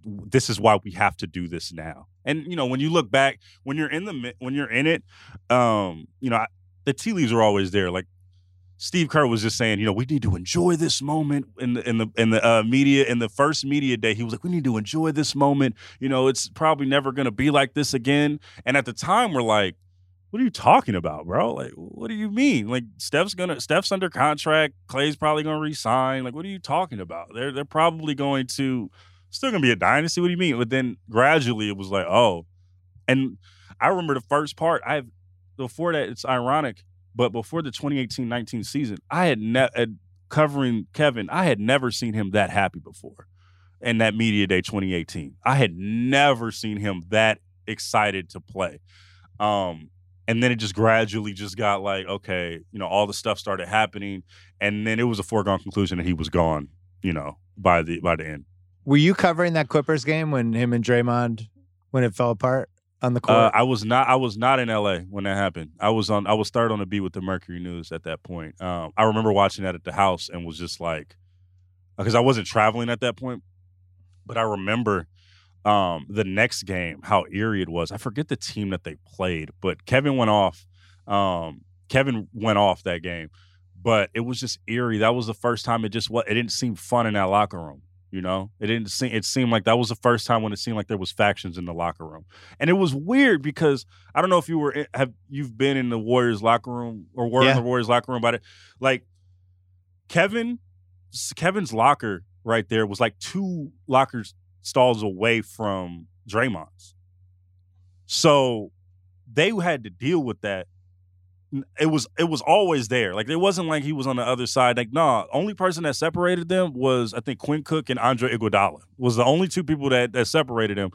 this is why we have to do this now." And you know, when you look back, when you're in the when you're in it, um, you know, I, the tea leaves are always there. Like Steve Kerr was just saying, you know, we need to enjoy this moment in the in the in the uh, media in the first media day. He was like, we need to enjoy this moment. You know, it's probably never going to be like this again. And at the time, we're like, what are you talking about, bro? Like, what do you mean? Like, Steph's gonna Steph's under contract. Klay's probably gonna resign. Like, what are you talking about? They're they're probably going to still gonna be a dynasty. What do you mean? But then gradually it was like, oh, and I remember the first part. I've before that, it's ironic but before the 2018-19 season, I had never covering Kevin. I had never seen him that happy before. In that media day 2018, I had never seen him that excited to play. Um, and then it just gradually just got like, okay, you know, all the stuff started happening, and then it was a foregone conclusion that he was gone. You know, by the by the end. Were you covering that Clippers game when him and Draymond when it fell apart? on the court? Uh, I was not. I was not in L.A. when that happened. I was on. I was started on the beat with the Mercury News at that point. Um, I remember watching that at the house and was just like, because I wasn't traveling at that point, but I remember um, the next game how eerie it was. I forget the team that they played, but Kevin went off. Um, Kevin went off that game, but it was just eerie. That was the first time it just what it didn't seem fun in that locker room. You know, it didn't seem. It seemed like that was the first time when it seemed like there was factions in the locker room, and it was weird because I don't know if you were have you've been in the Warriors locker room or were yeah. in the Warriors locker room about it. Like Kevin, Kevin's locker right there was like two locker stalls away from Draymond's, so they had to deal with that it was it was always there. Like it wasn't like he was on the other side. Like nah, only person that separated them was I think Quinn Cook and Andre Iguodala was the only two people that that separated him.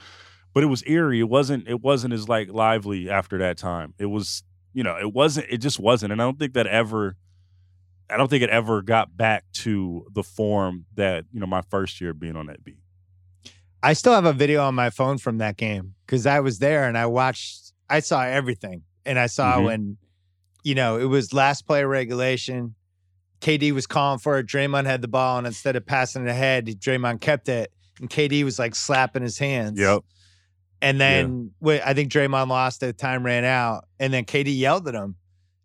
But it was eerie. It wasn't it wasn't as like lively after that time. It was you know it wasn't it just wasn't. And I don't think that ever. I don't think it ever got back to the form that you know my first year being on that beat. I still have a video on my phone from that game because I was there and I watched. I saw everything, and I saw mm-hmm. when you know, it was last play regulation. KD was calling for it. Draymond had the ball, and instead of passing it ahead, Draymond kept it, and KD was like slapping his hands. Yep. And then yeah. I think Draymond lost it. Time ran out, and then KD yelled at him,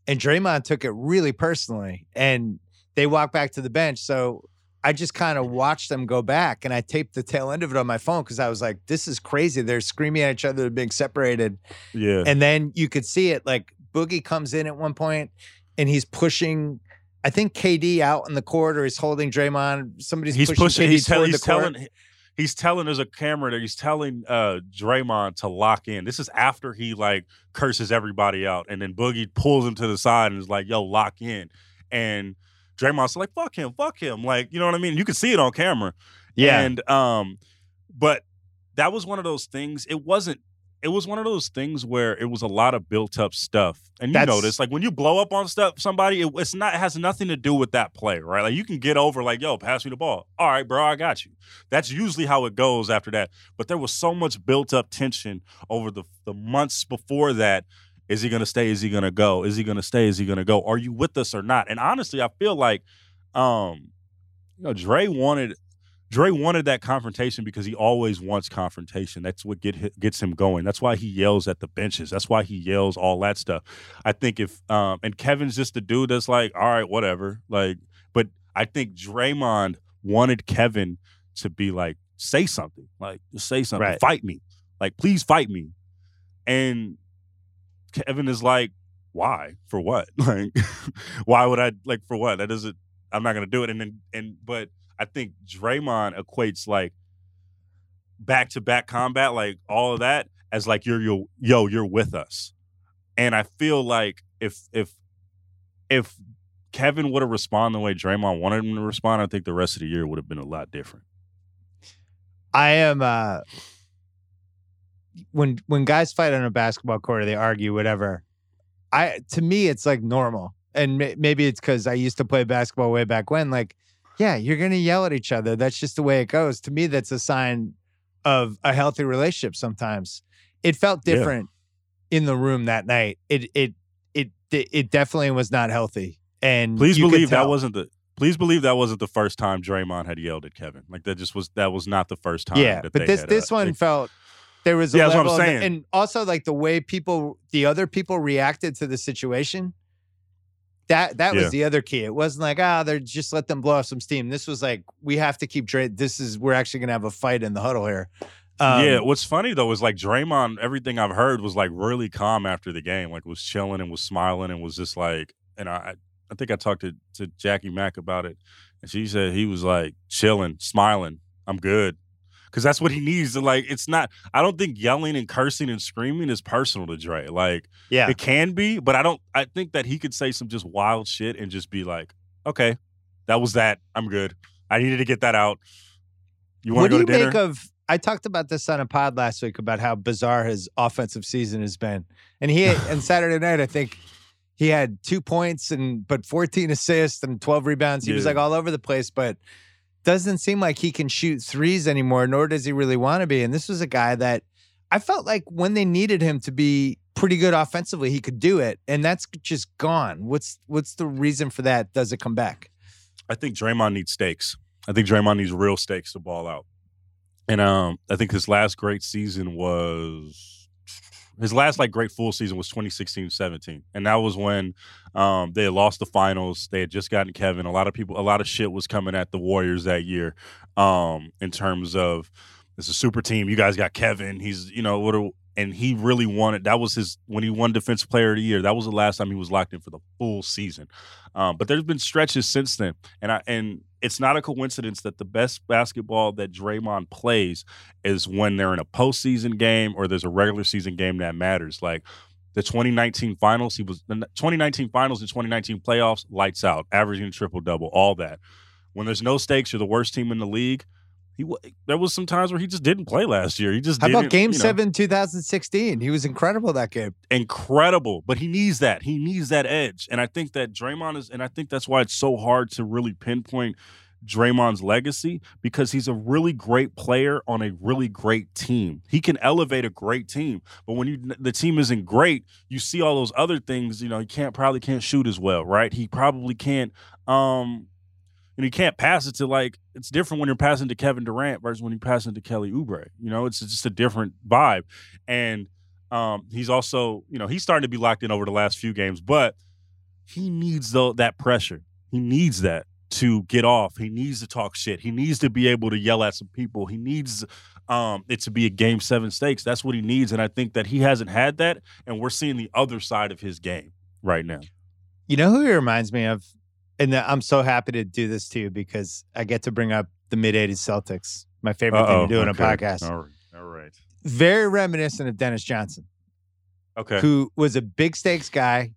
and Draymond took it really personally, and they walked back to the bench. So I just kind of watched them go back, and I taped the tail end of it on my phone because I was like, "This is crazy." They're screaming at each other, they're being separated. Yeah. And then you could see it like Boogie comes in at one point and he's pushing. I think KD out in the court or he's holding Draymond. Somebody's he's pushing. pushing he's, tell, he's telling. He's telling there's a camera that he's telling uh, Draymond to lock in. This is after he like curses everybody out, and then Boogie pulls him to the side and is like, "Yo, lock in." And Draymond's like, "Fuck him, fuck him." Like, you know what I mean? You can see it on camera. Yeah. And um, but that was one of those things. It wasn't it was one of those things where it was a lot of built up stuff. And you That's, notice, like when you blow up on stuff, somebody, it, it's not it has nothing to do with that play, right? Like you can get over, like, yo, pass me the ball. All right, bro, I got you. That's usually how it goes after that. But there was so much built up tension over the the months before that. Is he gonna stay? Is he gonna go? Is he gonna stay? Is he gonna go? Are you with us or not? And honestly, I feel like, um, you know, Dre wanted Dre wanted that confrontation because he always wants confrontation. That's what get gets him going. That's why he yells at the benches. That's why he yells all that stuff. I think if um, and Kevin's just the dude that's like, all right, whatever. Like, but I think Draymond wanted Kevin to be like, say something, like just say something, Right. fight me, like please fight me. And Kevin is like, why? For what? *laughs* Like, why would I like for what? That doesn't. I'm not gonna do it. And then and but I think Draymond equates like back to back combat, like all of that, as like you're yo yo you're with us. And I feel like if if if Kevin would have responded the way Draymond wanted him to respond, I think the rest of the year would have been a lot different. I am uh when when guys fight on a basketball court or they argue whatever. I to me it's like normal. And may, maybe it's cuz I used to play basketball way back when like yeah, you're going to yell at each other. That's just the way it goes. To me that's a sign of a healthy relationship sometimes. It felt Yeah. different in the room that night. It it it it definitely was not healthy. And Please believe that wasn't the please believe that wasn't the first time Draymond had yelled at Kevin. Like that just was that was not the first time. Yeah, that but they this had, this uh, one felt there was a Yeah, that's what I'm saying. and also like the way people, the other people reacted to the situation. That that Yeah. was the other key. It wasn't like ah, they're just let them blow off some steam. This was like we have to keep. This is we're actually gonna have a fight in the huddle here. Um, yeah, what's funny though is like Draymond, everything I've heard was like really calm after the game, like was chilling and was smiling and was just like, and I, I think I talked to to Jackie Mack about it, and she said he was like chilling, smiling. I'm good, because that's what he needs. To, like, it's not. I don't think yelling and cursing and screaming is personal to Dre. Like, yeah. it can be, but I don't. I think that he could say some just wild shit and just be like, okay, that was that. I'm good. I needed to get that out. You want to do go to dinner? make of? I talked about this on a pod last week about how bizarre his offensive season has been, and he *laughs* and Saturday night I think he had two points and but 14 assists and 12 rebounds. He was like all over the place, but doesn't seem like he can shoot threes anymore, nor does he really want to be. And this was a guy that I felt like when they needed him to be pretty good offensively, he could do it, and that's just gone. What's what's the reason for that? Does it come back? I think Draymond needs stakes. I think Draymond needs real stakes to ball out. And um, I think his last great season was his last like great full season was 2016-17. And that was when um, they had lost the finals. They had just gotten Kevin. A lot of people, a lot of shit was coming at the Warriors that year um, in terms of it's a super team. You guys got Kevin. He's, you know, what a, and he really wanted that was his when he won defensive player of the year. That was the last time he was locked in for the full season. Um, but there's been stretches since then, and I and it's not a coincidence that the best basketball that Draymond plays is when they're in a postseason game or there's a regular season game that matters. Like the 2019 finals, he was the 2019 finals and 2019 playoffs, lights out, averaging triple double, all that. When there's no stakes, you're the worst team in the league. He there was some times where he just didn't play last year. He just How about Game you know Seven, 2016? He was incredible that game. incredible, but he needs that. He needs that edge. And I think that Draymond is, and I think that's why it's so hard to really pinpoint Draymond's legacy because he's a really great player on a really great team. He can elevate a great team, but when you the team isn't great, you see all those other things. You know, he can't probably can't shoot as well, right? He probably can't. um and he can't pass it to like it's different when you're passing to Kevin Durant versus when you're passing to Kelly Oubre. You know, it's just a different vibe. And um, he's also, you know, he's starting to be locked in over the last few games, but he needs though that pressure. He needs that to get off. He needs to talk shit. He needs to be able to yell at some people. He needs um, it to be a game seven stakes. That's what he needs. And I think that he hasn't had that. And we're seeing the other side of his game right now. You know who he reminds me of? And I'm so happy to do this too because I get to bring up the mid 80s Celtics, my favorite thing Uh-oh. to do in a podcast. All right. All right. Very reminiscent of Dennis Johnson, Okay. who was a big stakes guy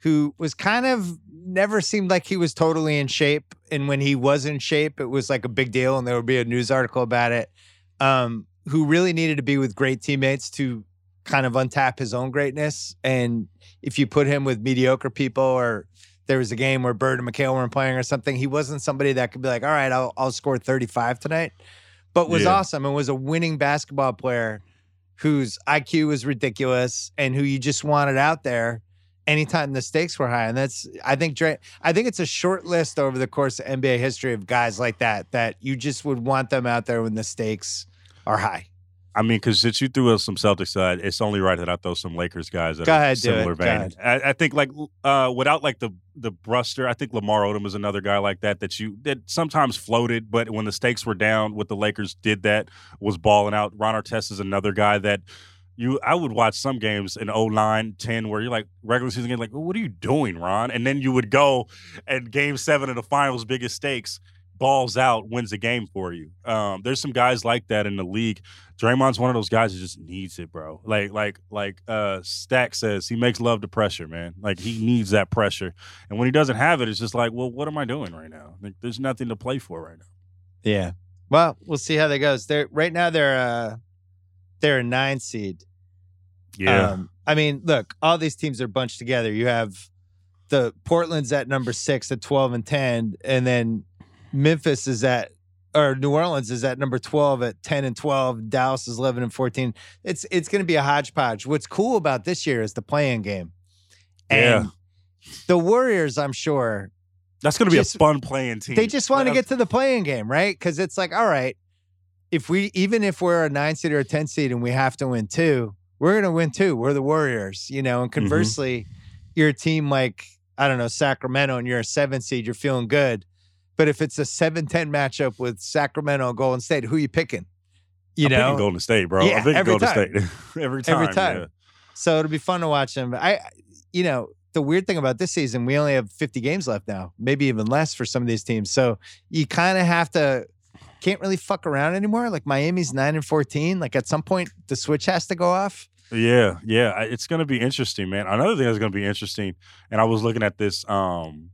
who was kind of never seemed like he was totally in shape. And when he was in shape, it was like a big deal and there would be a news article about it. Um, who really needed to be with great teammates to kind of untap his own greatness. And if you put him with mediocre people or there was a game where Bird and McHale weren't playing or something, he wasn't somebody that could be like, all right, I'll, I'll score 35 tonight, but was Yeah. awesome and was a winning basketball player whose IQ was ridiculous and who you just wanted out there. anytime the stakes were high. And that's I think Dray, I think it's a short list over the course of NBA history of guys like that that you just would want them out there when the stakes are high. I mean, because since you threw us some Celtics side, it's only right that I throw some Lakers guys that Go are ahead, similar vein. I, I think like uh, without like the the Bruster, I think Lamar Odom is another guy like that that you that sometimes floated, but when the stakes were down, what the Lakers did that was balling out. Ron Artest is another guy that you I would watch some games in 09, 10 where you're like regular season game, like, well, what are you doing, Ron? And then you would go and game seven of the finals, biggest stakes, balls out, wins the game for you. Um, there's some guys like that in the league. Draymond's one of those guys that just needs it, bro. Like, like, like uh Stack says, he makes love to pressure, man. Like he needs that pressure. And when he doesn't have it, it's just like, well, what am I doing right now? Like, there's nothing to play for right now. Yeah. Well, we'll see how that goes. They're right now they're uh they're a nine seed. Yeah. Um, I mean, look, all these teams are bunched together. You have the Portland's at number six at 12 and 10, and then Memphis is at or New Orleans is at number 12 at 10 and 12. Dallas is 11 and 14. It's it's going to be a hodgepodge. What's cool about this year is the play-in game. And Yeah. the Warriors, I'm sure, That's going to be just- a fun play-in team. they just want to get to the play-in game, right? Because it's like, all right, if we even if we're a nine seed or a ten seed and we have to win two, we're gonna win two. We're the Warriors, you know. And Mm-hmm. conversely, you're team like I don't know Sacramento, and you're a seven seed, you're feeling good. But if it's a 7-10 matchup with Sacramento and Golden State, who you picking? You I'm picking know, Golden State, bro. Yeah, I'm picking every Golden time. State *laughs* every time. Every time. yeah. so it'll be fun to watch them. But I, you know, the weird thing about this season, we only have 50 games left now, maybe even less for some of these teams. So you kind of have to, can't really fuck around anymore. Like Miami's nine and 14. Like at some point, the switch has to go off. Yeah, yeah, it's going to be interesting, man. Another thing that's going to be interesting, and I was looking at this. Um,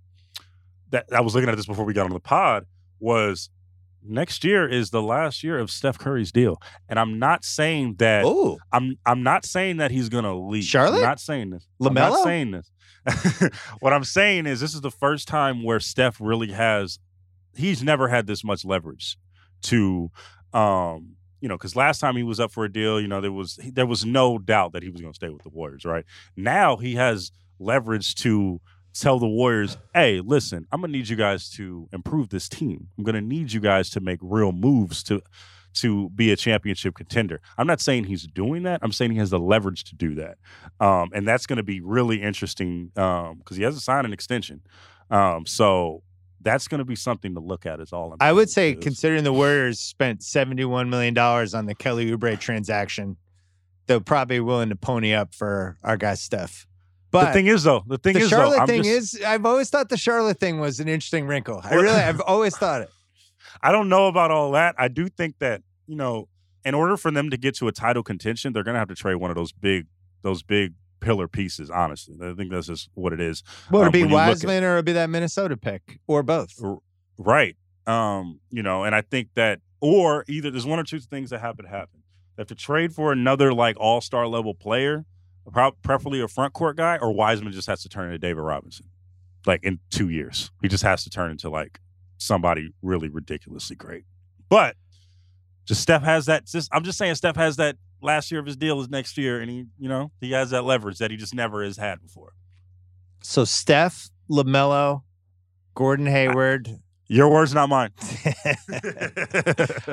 that I was looking at this before we got on the pod was next year is the last year of Steph Curry's deal, and I'm not saying that. Oh, I'm I'm not saying that he's going to leave. Charlotte? I'm not saying this. I'm not saying this. *laughs* what I'm saying is this is the first time where Steph really has. He's never had this much leverage to um you know because last time he was up for a deal you know there was there was no doubt that he was going to stay with the warriors right now he has leverage to tell the warriors hey listen i'm going to need you guys to improve this team. I'm going to need you guys to make real moves to to be a championship contender. I'm not saying he's doing that. I'm saying he has the leverage to do that. Um, and that's going to be really interesting because he hasn't signed an extension. Um, so that's going to be something to look at is all I'm I would say, considering the Warriors spent $71 million on the Kelly Oubre transaction, they're probably willing to pony up for our guy Steph. But the thing is, though, the thing the is, Charlotte though, thing just, is, I've always thought the Charlotte thing was an interesting wrinkle. I really, *laughs* I've always thought it. I don't know about all that. I do think that you know, in order for them to get to a title contention, they're going to have to trade one of those big, those big pillar pieces. Honestly, I think that's just what it is. Well, Um, it'd be when at- Wiseman or it'd be that Minnesota pick or both. Right. Um, you know, and I think that or either there's one or two things that have to happen. They have to trade for another like all star level player, preferably a front court guy, or Wiseman just has to turn into David Robinson. Like in two years. He just has to turn into like somebody really ridiculously great. But just Steph has that just I'm just saying Steph has that last year of his deal is next year, and he, you know, he has that leverage that he just never has had before. So Steph, LaMelo, Gordon Hayward. Your words, not mine. *laughs*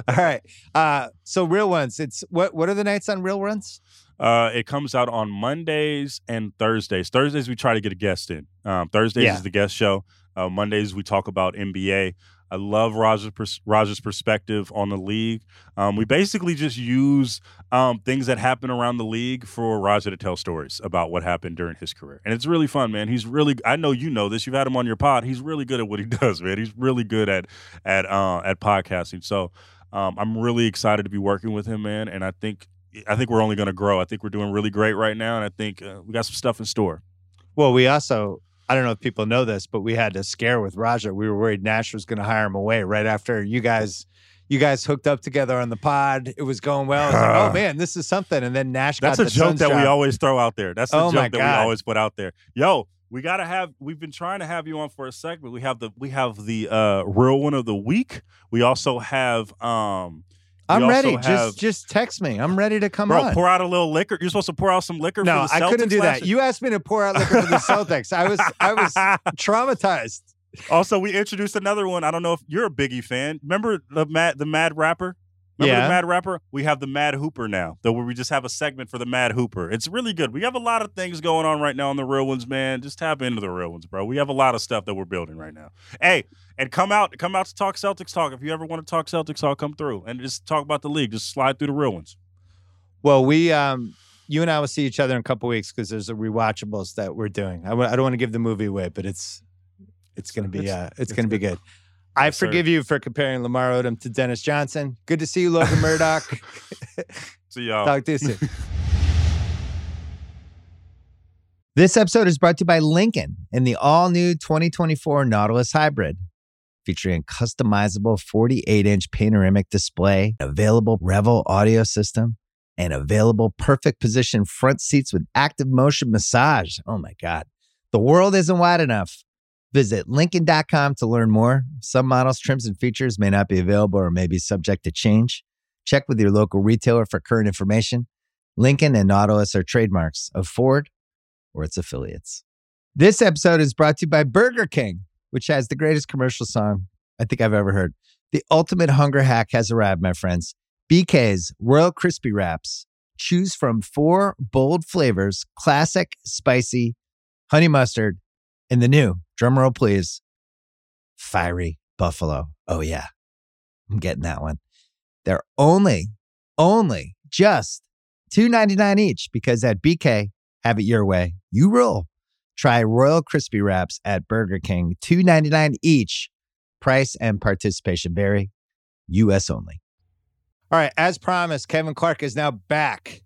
All right. Uh, so real ones. It's what? What are the nights on real runs? Uh, it comes out on Mondays and Thursdays. Thursdays we try to get a guest in. Um, Thursdays Yeah. is the guest show. Uh, Mondays we talk about NBA. I love Roger's pers- perspective on the league. Um, we basically just use um, things that happen around the league for Roger to tell stories about what happened during his career, and it's really fun, man. He's really I know you know this. You've had him on your pod. He's really good at what he *laughs* does, man. He's really good at at uh, at podcasting. So um, I'm really excited to be working with him, man. And I think I think we're only going to grow. I think we're doing really great right now, and I think uh, we got some stuff in store. Well, we also. I don't know if people know this, but we had a scare with Raja. We were worried Nash was going to hire him away right after you guys, you guys hooked up together on the pod. It was going well. I was like, oh man, this is something. And then Nash That's got a the joke that we always throw out there. That's the Oh, joke that we always put out there. Yo, we gotta have. We've been trying to have you on for a segment. We have the we have the uh, real one of the week. We also have um I'm ready. have- Just just text me. I'm ready to come out. Bro, on. pour out a little liquor. You're supposed to pour out some liquor. no, I couldn't do that. You asked me to pour out liquor for the Celtics. I was I was *laughs* traumatized. Also, we introduced another one. I don't know if you're a Biggie fan. Remember the mad the Mad Rapper? Remember Yeah. the Mad Rapper? We have the Mad Hooper now, though where we just have a segment for the Mad Hooper. It's really good. We have a lot of things going on right now on the real ones, man. Just tap into the real ones, bro. We have a lot of stuff that we're building right now. Hey, and come out, come out to talk Celtics talk. If you ever want to talk Celtics talk, come through and just talk about the league. Just slide through the real ones. Well, we um you and I will see each other in a couple weeks because there's a rewatchables that we're doing. I w- I don't want to give the movie away, but it's it's to be It's- uh it's, it's going to be good. I Yes, sir. forgive you for comparing Lamar Odom to Dennis Johnson. Good to see you, Logan Murdock. *laughs* See y'all. Talk to you soon. *laughs* this episode is brought to you by Lincoln and the all new 2024 Nautilus Hybrid, featuring a customizable 48 inch panoramic display, available Revel audio system, and available perfect position front seats with active motion massage. Oh my God. The world isn't wide enough. Visit Lincoln.com to learn more. Some models, trims, and features may not be available or may be subject to change. Check with your local retailer for current information. Lincoln and Nautilus are trademarks of Ford or its affiliates. This episode is brought to you by Burger King, which has the greatest commercial song I think I've ever heard. The ultimate hunger hack has arrived, my friends. BK's Royal Crispy Wraps. Choose from four bold flavors classic, spicy, honey mustard, and the new, drumroll please, fiery buffalo. Oh, yeah. I'm getting that one. They're only, only just $2.99 each because at BK, have it your way. You rule. Try Royal Crispy Wraps at Burger King, $2.99 each. Price and participation vary. US only. All right, as promised, Kevin Clark is now back.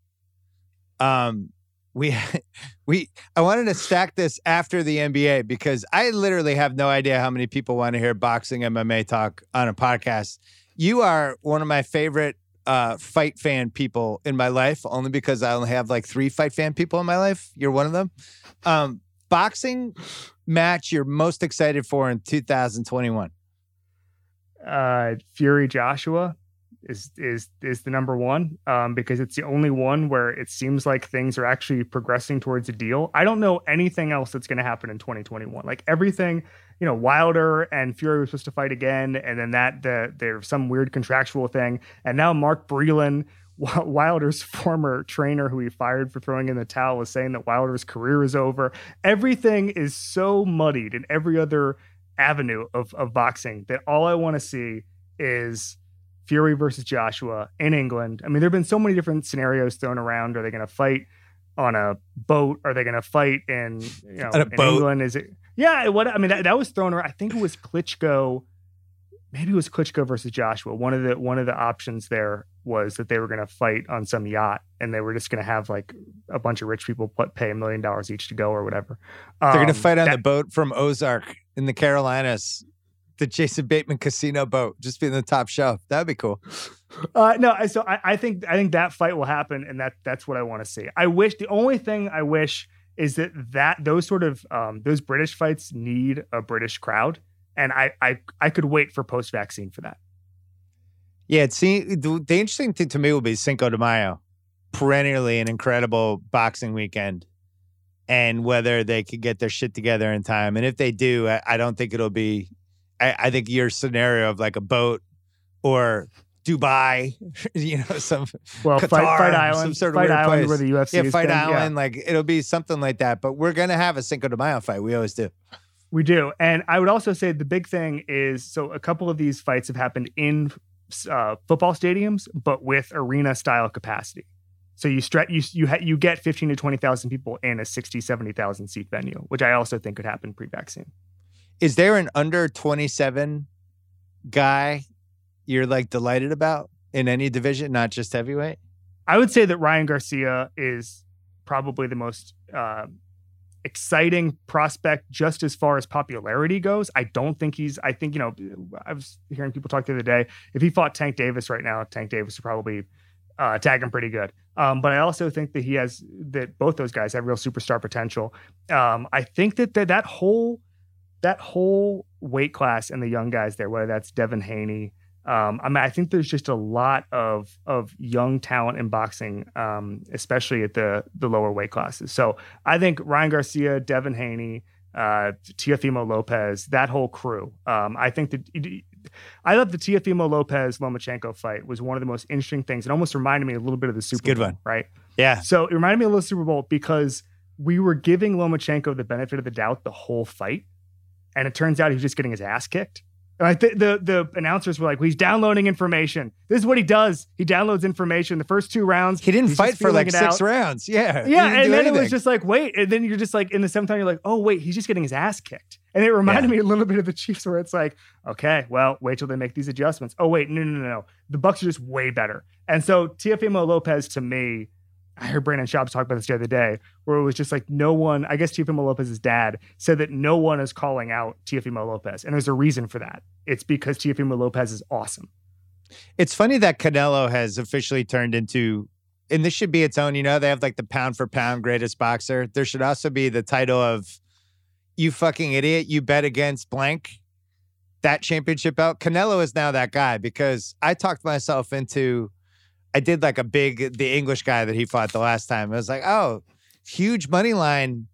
Um, we *laughs* we I wanted to stack this after the NBA because I literally have no idea how many people want to hear boxing MMA talk on a podcast. You are one of my favorite uh, fight fan people in my life, only because I only have like three fight fan people in my life. You're one of them. Um, boxing match you're most excited for in 2021? uh, Fury Joshua is is is the number one um, because it's the only one where it seems like things are actually progressing towards a deal. I don't know anything else that's going to happen in 2021. Like everything, you know, Wilder and Fury were supposed to fight again, and then that the there's some weird contractual thing, and now Mark Breland. *laughs* Wilder's former trainer, who he fired for throwing in the towel, is saying that Wilder's career is over. Everything is so muddied in every other avenue of, of boxing that all I want to see is Fury versus Joshua in England. I mean, there have been so many different scenarios thrown around. Are they going to fight on a boat? Are they going to fight in you know in boat? England? Is it? Yeah. What I mean, that, that was thrown around. I think it was Klitschko. Maybe it was Klitschko versus Joshua. One of the one of the options there was that they were going to fight on some yacht, and they were just going to have like a bunch of rich people put, pay a million dollars each to go or whatever. They're going to Um, fight on that- the boat from Ozark in the Carolinas, the Jason Bateman casino boat, just being the top shelf. That'd be cool. Uh, no, I- so I, I think I think that fight will happen, and that that's what I want to see. I wish the only thing I wish is that that those sort of um, those British fights need a British crowd, and I I I could wait for post vaccine for that. Yeah, see, the, the interesting thing to me will be Cinco de Mayo, perennially an incredible boxing weekend, and whether they could get their shit together in time. And if they do, I, I don't think it'll be. I, I think your scenario of like a boat or Dubai, *laughs* you know, some Well, Qatar, fight, fight some sort of fight weird Island, place. where the UFC yeah, fight been, yeah. island, like it'll be something like that. But we're gonna have a Cinco de Mayo fight. We always do. We do. And I would also say the big thing is so a couple of these fights have happened in uh, football stadiums, but with arena style capacity. So you stretch you you ha- you get 15 to 20,000 people in a 60 70,000 seat venue, which I also think could happen pre-vaccine. Is there an under 27 guy you're like delighted about in any division, not just heavyweight? I would say that Ryan Garcia is probably the most uh, exciting prospect just as far as popularity goes. I don't think he's, I think, you know, I was hearing people talk the other day. If he fought Tank Davis right now, Tank Davis would probably uh, tag him pretty good. Um, but I also think that he has, that both those guys have real superstar potential. Um, I think that, that that whole, that whole weight class and the young guys there, whether that's Devin Haney, Um, I mean, I think there's just a lot of of young talent in boxing, um, especially at the the lower weight classes. So I think Ryan Garcia, Devin Haney, uh, Teofimo Lopez, that whole crew. Um, I think that I thought the Teofimo Lopez Lomachenko fight was one of the most interesting things. It almost reminded me a little bit of the Super good Bowl, one. right? Yeah. So it reminded me a little Super Bowl because we were giving Lomachenko the benefit of the doubt the whole fight, and it turns out he was just getting his ass kicked. Like the, the the announcers were like, well, he's downloading information. This is what he does. He downloads information. The first two rounds, He didn't fight for like six out. rounds. Yeah. Yeah, and then it was just like, wait, and then you're just like in the seventh round, you're like, oh wait, he's just getting his ass kicked. And it reminded Yeah. me a little bit of the Chiefs, where it's like, okay, well, wait till they make these adjustments. Oh wait, no, no, no, no. The Bucs are just way better. And so Teofimo Lopez to me, I heard Brandon Schaub talk about this the other day, where it was just like no one, I guess Teofimo Lopez's dad said that no one is calling out Teofimo Lopez. And there's a reason for that. It's because Teofimo Lopez is awesome. It's funny that Canelo has officially turned into, and this should be its own. You know, they have like the pound for pound greatest boxer. There should also be the title of, "You fucking idiot! You bet against blank." That championship belt. Canelo is now that guy because I talked myself into. I did like a big the English guy that he fought the last time. I was like, oh, huge money line.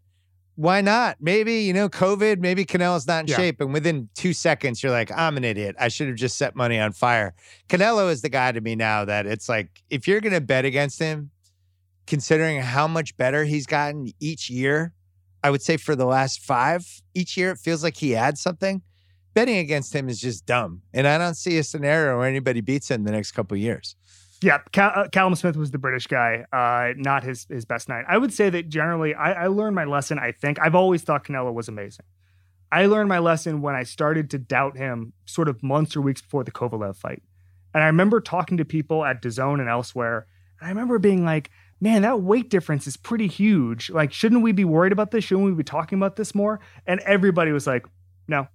Why not? Maybe, you know, COVID, maybe Canelo's not in Yeah. shape. And within two seconds, you're like, I'm an idiot. I should have just set money on fire. Canelo is the guy to me now that it's like, if you're going to bet against him, considering how much better he's gotten each year, I would say for the last five, each year it feels like he adds something. Betting against him is just dumb. And I don't see a scenario where anybody beats him the next couple of years. Yeah, Cal- uh, Callum Smith was the British guy, uh, not his his best night. I would say that generally, I, I learned my lesson. I think I've always thought Canelo was amazing. I learned my lesson when I started to doubt him, sort of months or weeks before the Kovalev fight, and I remember talking to people at DAZN and elsewhere, and I remember being like, "Man, that weight difference is pretty huge. Like, shouldn't we be worried about this? Shouldn't we be talking about this more?" And everybody was like, "No,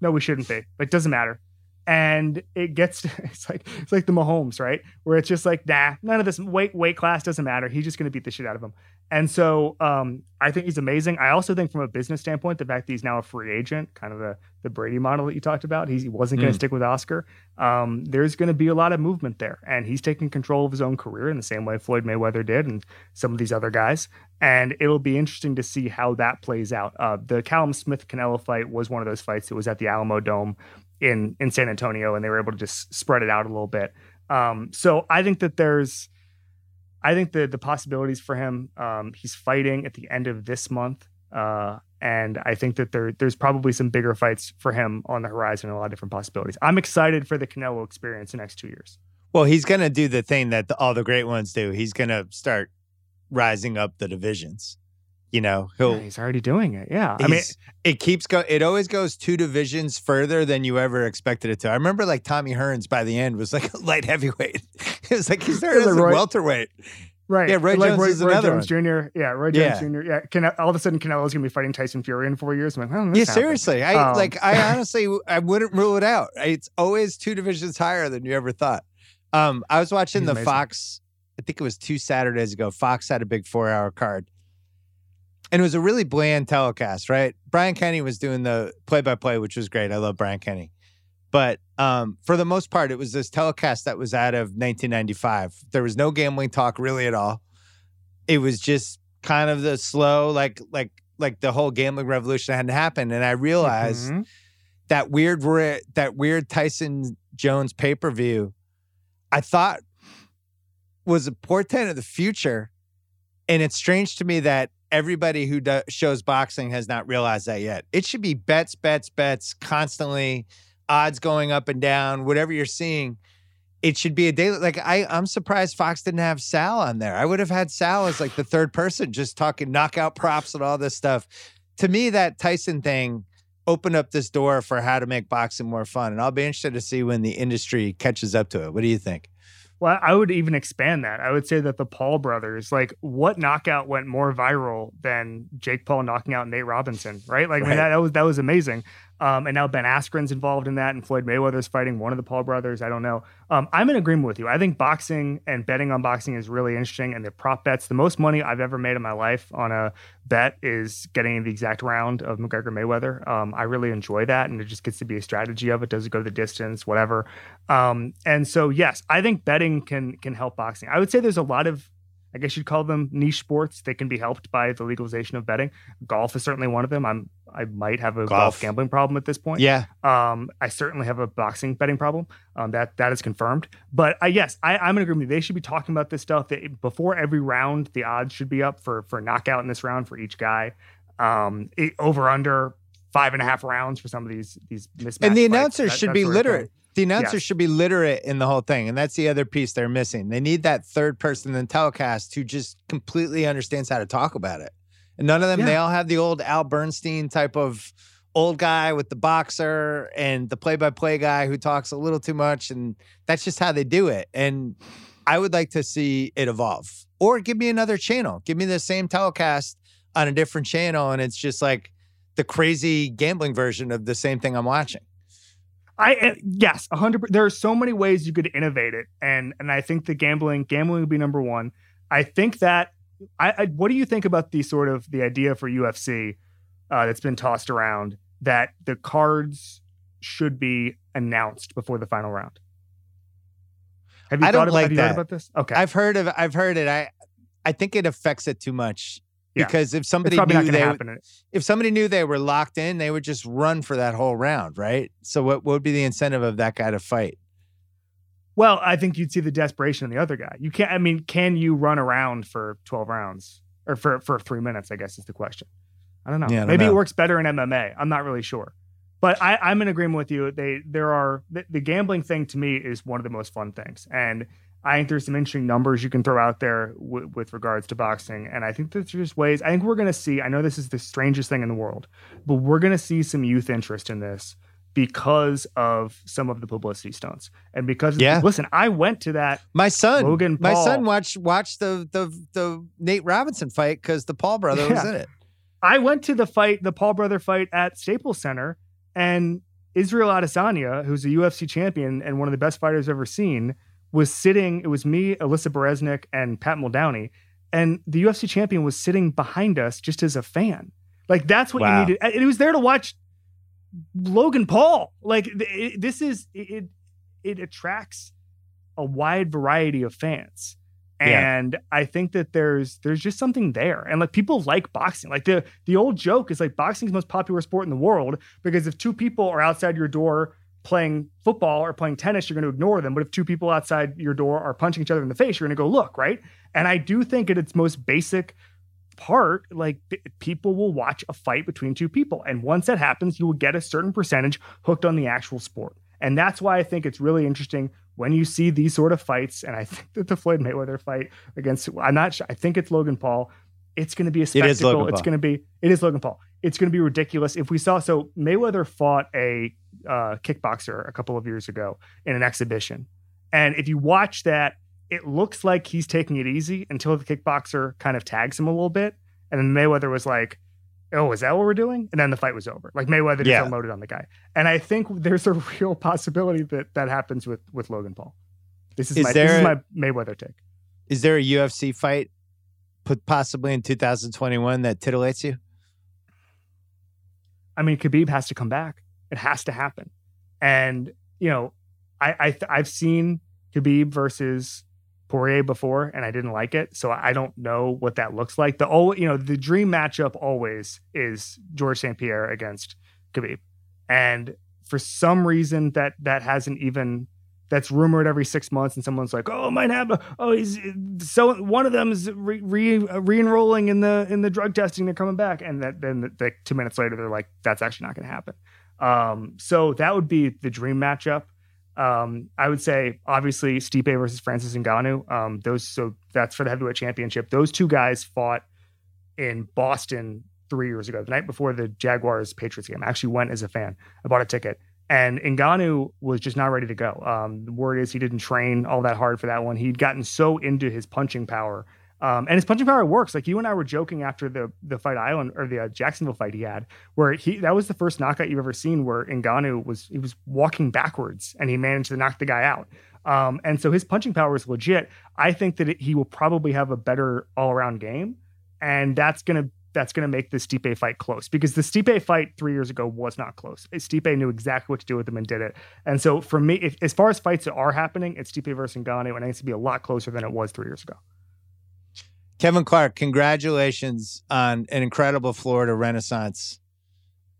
no, we shouldn't be. Like, doesn't matter." And it gets *laughs* it's like it's like the Mahomes, right? Where it's just like, nah, none of this weight weight class doesn't matter. He's just going to beat the shit out of him. And so um, I think he's amazing. I also think from a business standpoint, the fact that he's now a free agent, kind of the the Brady model that you talked about, he's, he wasn't going to Mm. stick with Oscar. Um, there's going to be a lot of movement there, and he's taking control of his own career in the same way Floyd Mayweather did, and some of these other guys. And it'll be interesting to see how that plays out. Uh, the Callum Smith Canelo fight was one of those fights that was at the Alamodome in in San Antonio, and they were able to just spread it out a little bit. Um, so I think that there's, I think the the possibilities for him. Um, he's fighting at the end of this month, uh, and I think that there there's probably some bigger fights for him on the horizon. A lot of different possibilities. I'm excited for the Canelo experience the next two years. Well, he's to do the thing that the, all the great ones do. He's to start rising up the divisions. You know, he'll. Yeah, he's already doing it. Yeah, I mean, it keeps go. It always goes two divisions further than you ever expected it to. I remember like Tommy Hearns by the end was like a light heavyweight. *laughs* it was like he started as like a Roy- welterweight. right? Yeah, Roy like Jones Roy, is Roy another Jones Jr. Yeah, Roy Jones Yeah. Jr. Yeah, Can, all of a sudden Canelo's gonna be fighting Tyson Fury in four years. I'm like, oh, Yeah, seriously. I Um, like. I *laughs* honestly, I wouldn't rule it out. It's always two divisions higher than you ever thought. Um, I was watching the amazing. Fox. I think it was two Saturdays ago. Fox had a big four-hour card, and it was a really bland telecast. Right? Brian Kenny was doing the play-by-play, which was great. I love Brian Kenny, but um, for the most part, it was this telecast that was out of 1995. There was no gambling talk really at all. It was just kind of the slow, like like like the whole gambling revolution hadn't happened, and I realized Mhm. that weird that weird Tyson Jones pay per view, I thought was a portent of the future, and it's strange to me that everybody who do- shows boxing has not realized that yet. It should be bets, bets, bets constantly, odds going up and down, whatever you're seeing. It should be a daily. Like I, I'm surprised Fox didn't have Sal on there. I would have had Sal as like the third person, just talking knockout props and all this stuff. To me, that Tyson thing opened up this door for how to make boxing more fun. And I'll be interested to see when the industry catches up to it. What do you think? Well, I would even expand that. I would say that the Paul brothers, like, what knockout went more viral than Jake Paul knocking out Nate Robinson, right? Like, I mean, that, that was that was amazing. Um, and now Ben Askren's involved in that, and Floyd Mayweather's fighting one of the Paul brothers. I don't know. Um, I'm in agreement with you. I think boxing and betting on boxing is really interesting, and the prop bets. The most money I've ever made in my life on a bet is getting the exact round of McGregor Mayweather. Um, I really enjoy that, and it just gets to be a strategy of it. Does it go the distance, whatever? Um, and so, yes, I think betting can can help boxing. I would say there's a lot of I guess you'd call them niche sports. They can be helped by the legalization of betting. Golf is certainly one of them. I'm I might have a golf, golf gambling problem at this point. Yeah. Um, I certainly have a boxing betting problem. Um, that that is confirmed. But uh, yes, I, I'm in agreement. They should be talking about this stuff. They, before every round, the odds should be up for for knockout in this round for each guy. Um, it, over under five and a half rounds for some of these these mismatched. And the announcers should be literate. The announcers yes. should be literate in the whole thing. And that's the other piece they're missing. They need that third person in the telecast who just completely understands how to talk about it. And none of them, yeah. they all have the old Al Bernstein type of old guy with the boxer and the play by play guy who talks a little too much. And that's just how they do it. And I would like to see it evolve. Or give me another channel. Give me the same telecast on a different channel. And it's just like the crazy gambling version of the same thing I'm watching. I uh, yes, hundred. There are so many ways you could innovate it, and and I think the gambling gambling would be number one. I think that I, I what do you think about the sort of the idea for UFC uh, that's been tossed around that the cards should be announced before the final round? Have you I don't like that. about this? Okay, I've heard of I've heard it. I I think it affects it too much because if somebody knew they if somebody knew they were locked in, they would just run for that whole round, right? So what, what would be the incentive of that guy to fight? Well, I think you'd see the desperation in the other guy. You can't. I mean, can you run around for twelve rounds or for for three minutes? I guess is the question. I don't know. Yeah, don't Maybe know. it works better in MMA. I'm not really sure. But I, I'm in agreement with you. They there are the, the gambling thing to me is one of the most fun things, and I think there's some interesting numbers you can throw out there w- with regards to boxing. And I think there's just ways, I think we're going to see, I know this is the strangest thing in the world, but we're going to see some youth interest in this because of some of the publicity stunts and because yeah. listen i went to that my son Logan Paul, my son watched watched the the the nate robinson fight because the paul brother yeah. was in it i went to the fight the paul brother fight at staples center and israel adesanya who's a ufc champion and one of the best fighters i've ever seen was sitting, it was me, Alyssa Bereznak, and Pat Muldowney. And the UFC champion was sitting behind us just as a fan. Like that's what wow. you needed. And he was there to watch Logan Paul. Like it, this is it, it attracts a wide variety of fans. And yeah. I think that there's there's just something there. And like people like boxing. Like the the old joke is like boxing's most popular sport in the world because if two people are outside your door playing football or playing tennis, you're going to ignore them. But if two people outside your door are punching each other in the face, you're going to go look, right? And I do think at its most basic part, like people will watch a fight between two people. And once that happens, you will get a certain percentage hooked on the actual sport. And that's why I think it's really interesting when you see these sort of fights. And I *laughs* think that the Floyd Mayweather fight against, I'm not sure, I think it's Logan Paul. It's going to be a spectacle. It it's going to be, it is Logan Paul. It's going to be ridiculous. If we saw, so Mayweather fought a uh, kickboxer a couple of years ago in an exhibition. And if you watch that, it looks like he's taking it easy until the kickboxer kind of tags him a little bit. And then Mayweather was like, Oh, is that what we're doing? And then the fight was over. Like Mayweather just yeah. unloaded on the guy. And I think there's a *laughs* real possibility that that happens with with Logan Paul. This is, is my this is my Mayweather take. Is there a UFC fight put possibly in 2021 that titillates you? I mean, Khabib has to come back. It has to happen. And you know, I, I I've seen Khabib versus Poirier before, and I didn't like it, so I don't know what that looks like. The oh, you know, the dream matchup always is George St. Pierre against Khabib, and for some reason that that hasn't even that's rumored every six months, and someone's like, "Oh, it might happen." Oh, he's so one of them is re re enrolling in the in the drug testing. They're coming back, and that then like two minutes later, they're like, "That's actually not going to happen." Um, so that would be the dream matchup. Um, I would say obviously Stipe versus Francis Ngannou. Um, those so that's for the heavyweight championship. Those two guys fought in Boston three years ago, the night before the Jaguars Patriots game. I actually went as a fan. I bought a ticket. And Ngannou was just not ready to go. Um, the word is he didn't train all that hard for that one. He'd gotten so into his punching power Um, and his punching power works. Like you and I were joking after the the fight Island or the uh, Jacksonville fight he had, where he that was the first knockout you've ever seen where Ngannou was he was walking backwards and he managed to knock the guy out. Um, and so his punching power is legit. I think that it, he will probably have a better all around game, and that's gonna that's gonna make the Stipe fight close because the Stipe fight three years ago was not close. Stipe knew exactly what to do with him and did it. And so for me, if, as far as fights that are happening, it's Stipe versus Ngannou, and it needs to be a lot closer than it was three years ago. Kevin Clark, congratulations on an incredible Florida renaissance.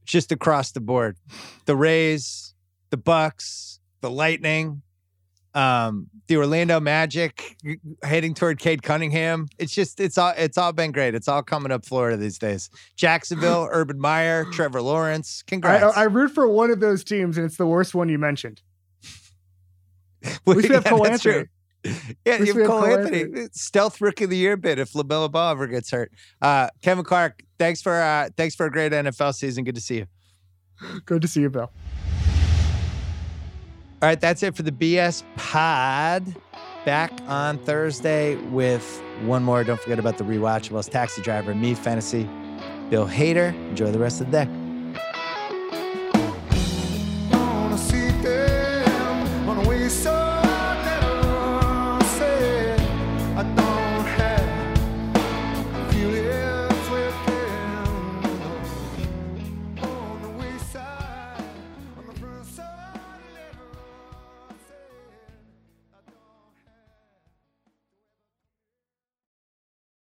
Just across the board. The Rays, the Bucs, the Lightning, um, the Orlando Magic heading toward Cade Cunningham. It's just it's all it's all been great. It's all coming up Florida these days. Jacksonville, *laughs* Urban Meyer, Trevor Lawrence. Congrats. I, I root for one of those teams, and it's the worst one you mentioned. *laughs* we should have Cole Anthony. True. Yeah, you have Cole Anthony. Anthony. Stealth rookie of the year bid if LaMelo Ball ever gets hurt. Uh, Kevin Clark, thanks for uh, thanks for a great NFL season. Good to see you. Good to see you, Bill. All right, that's it for the BS pod. Back on Thursday with one more. Don't forget about the rewatchables. Taxi Driver, Me, Fennessey, Bill Hader. Enjoy the rest of the day.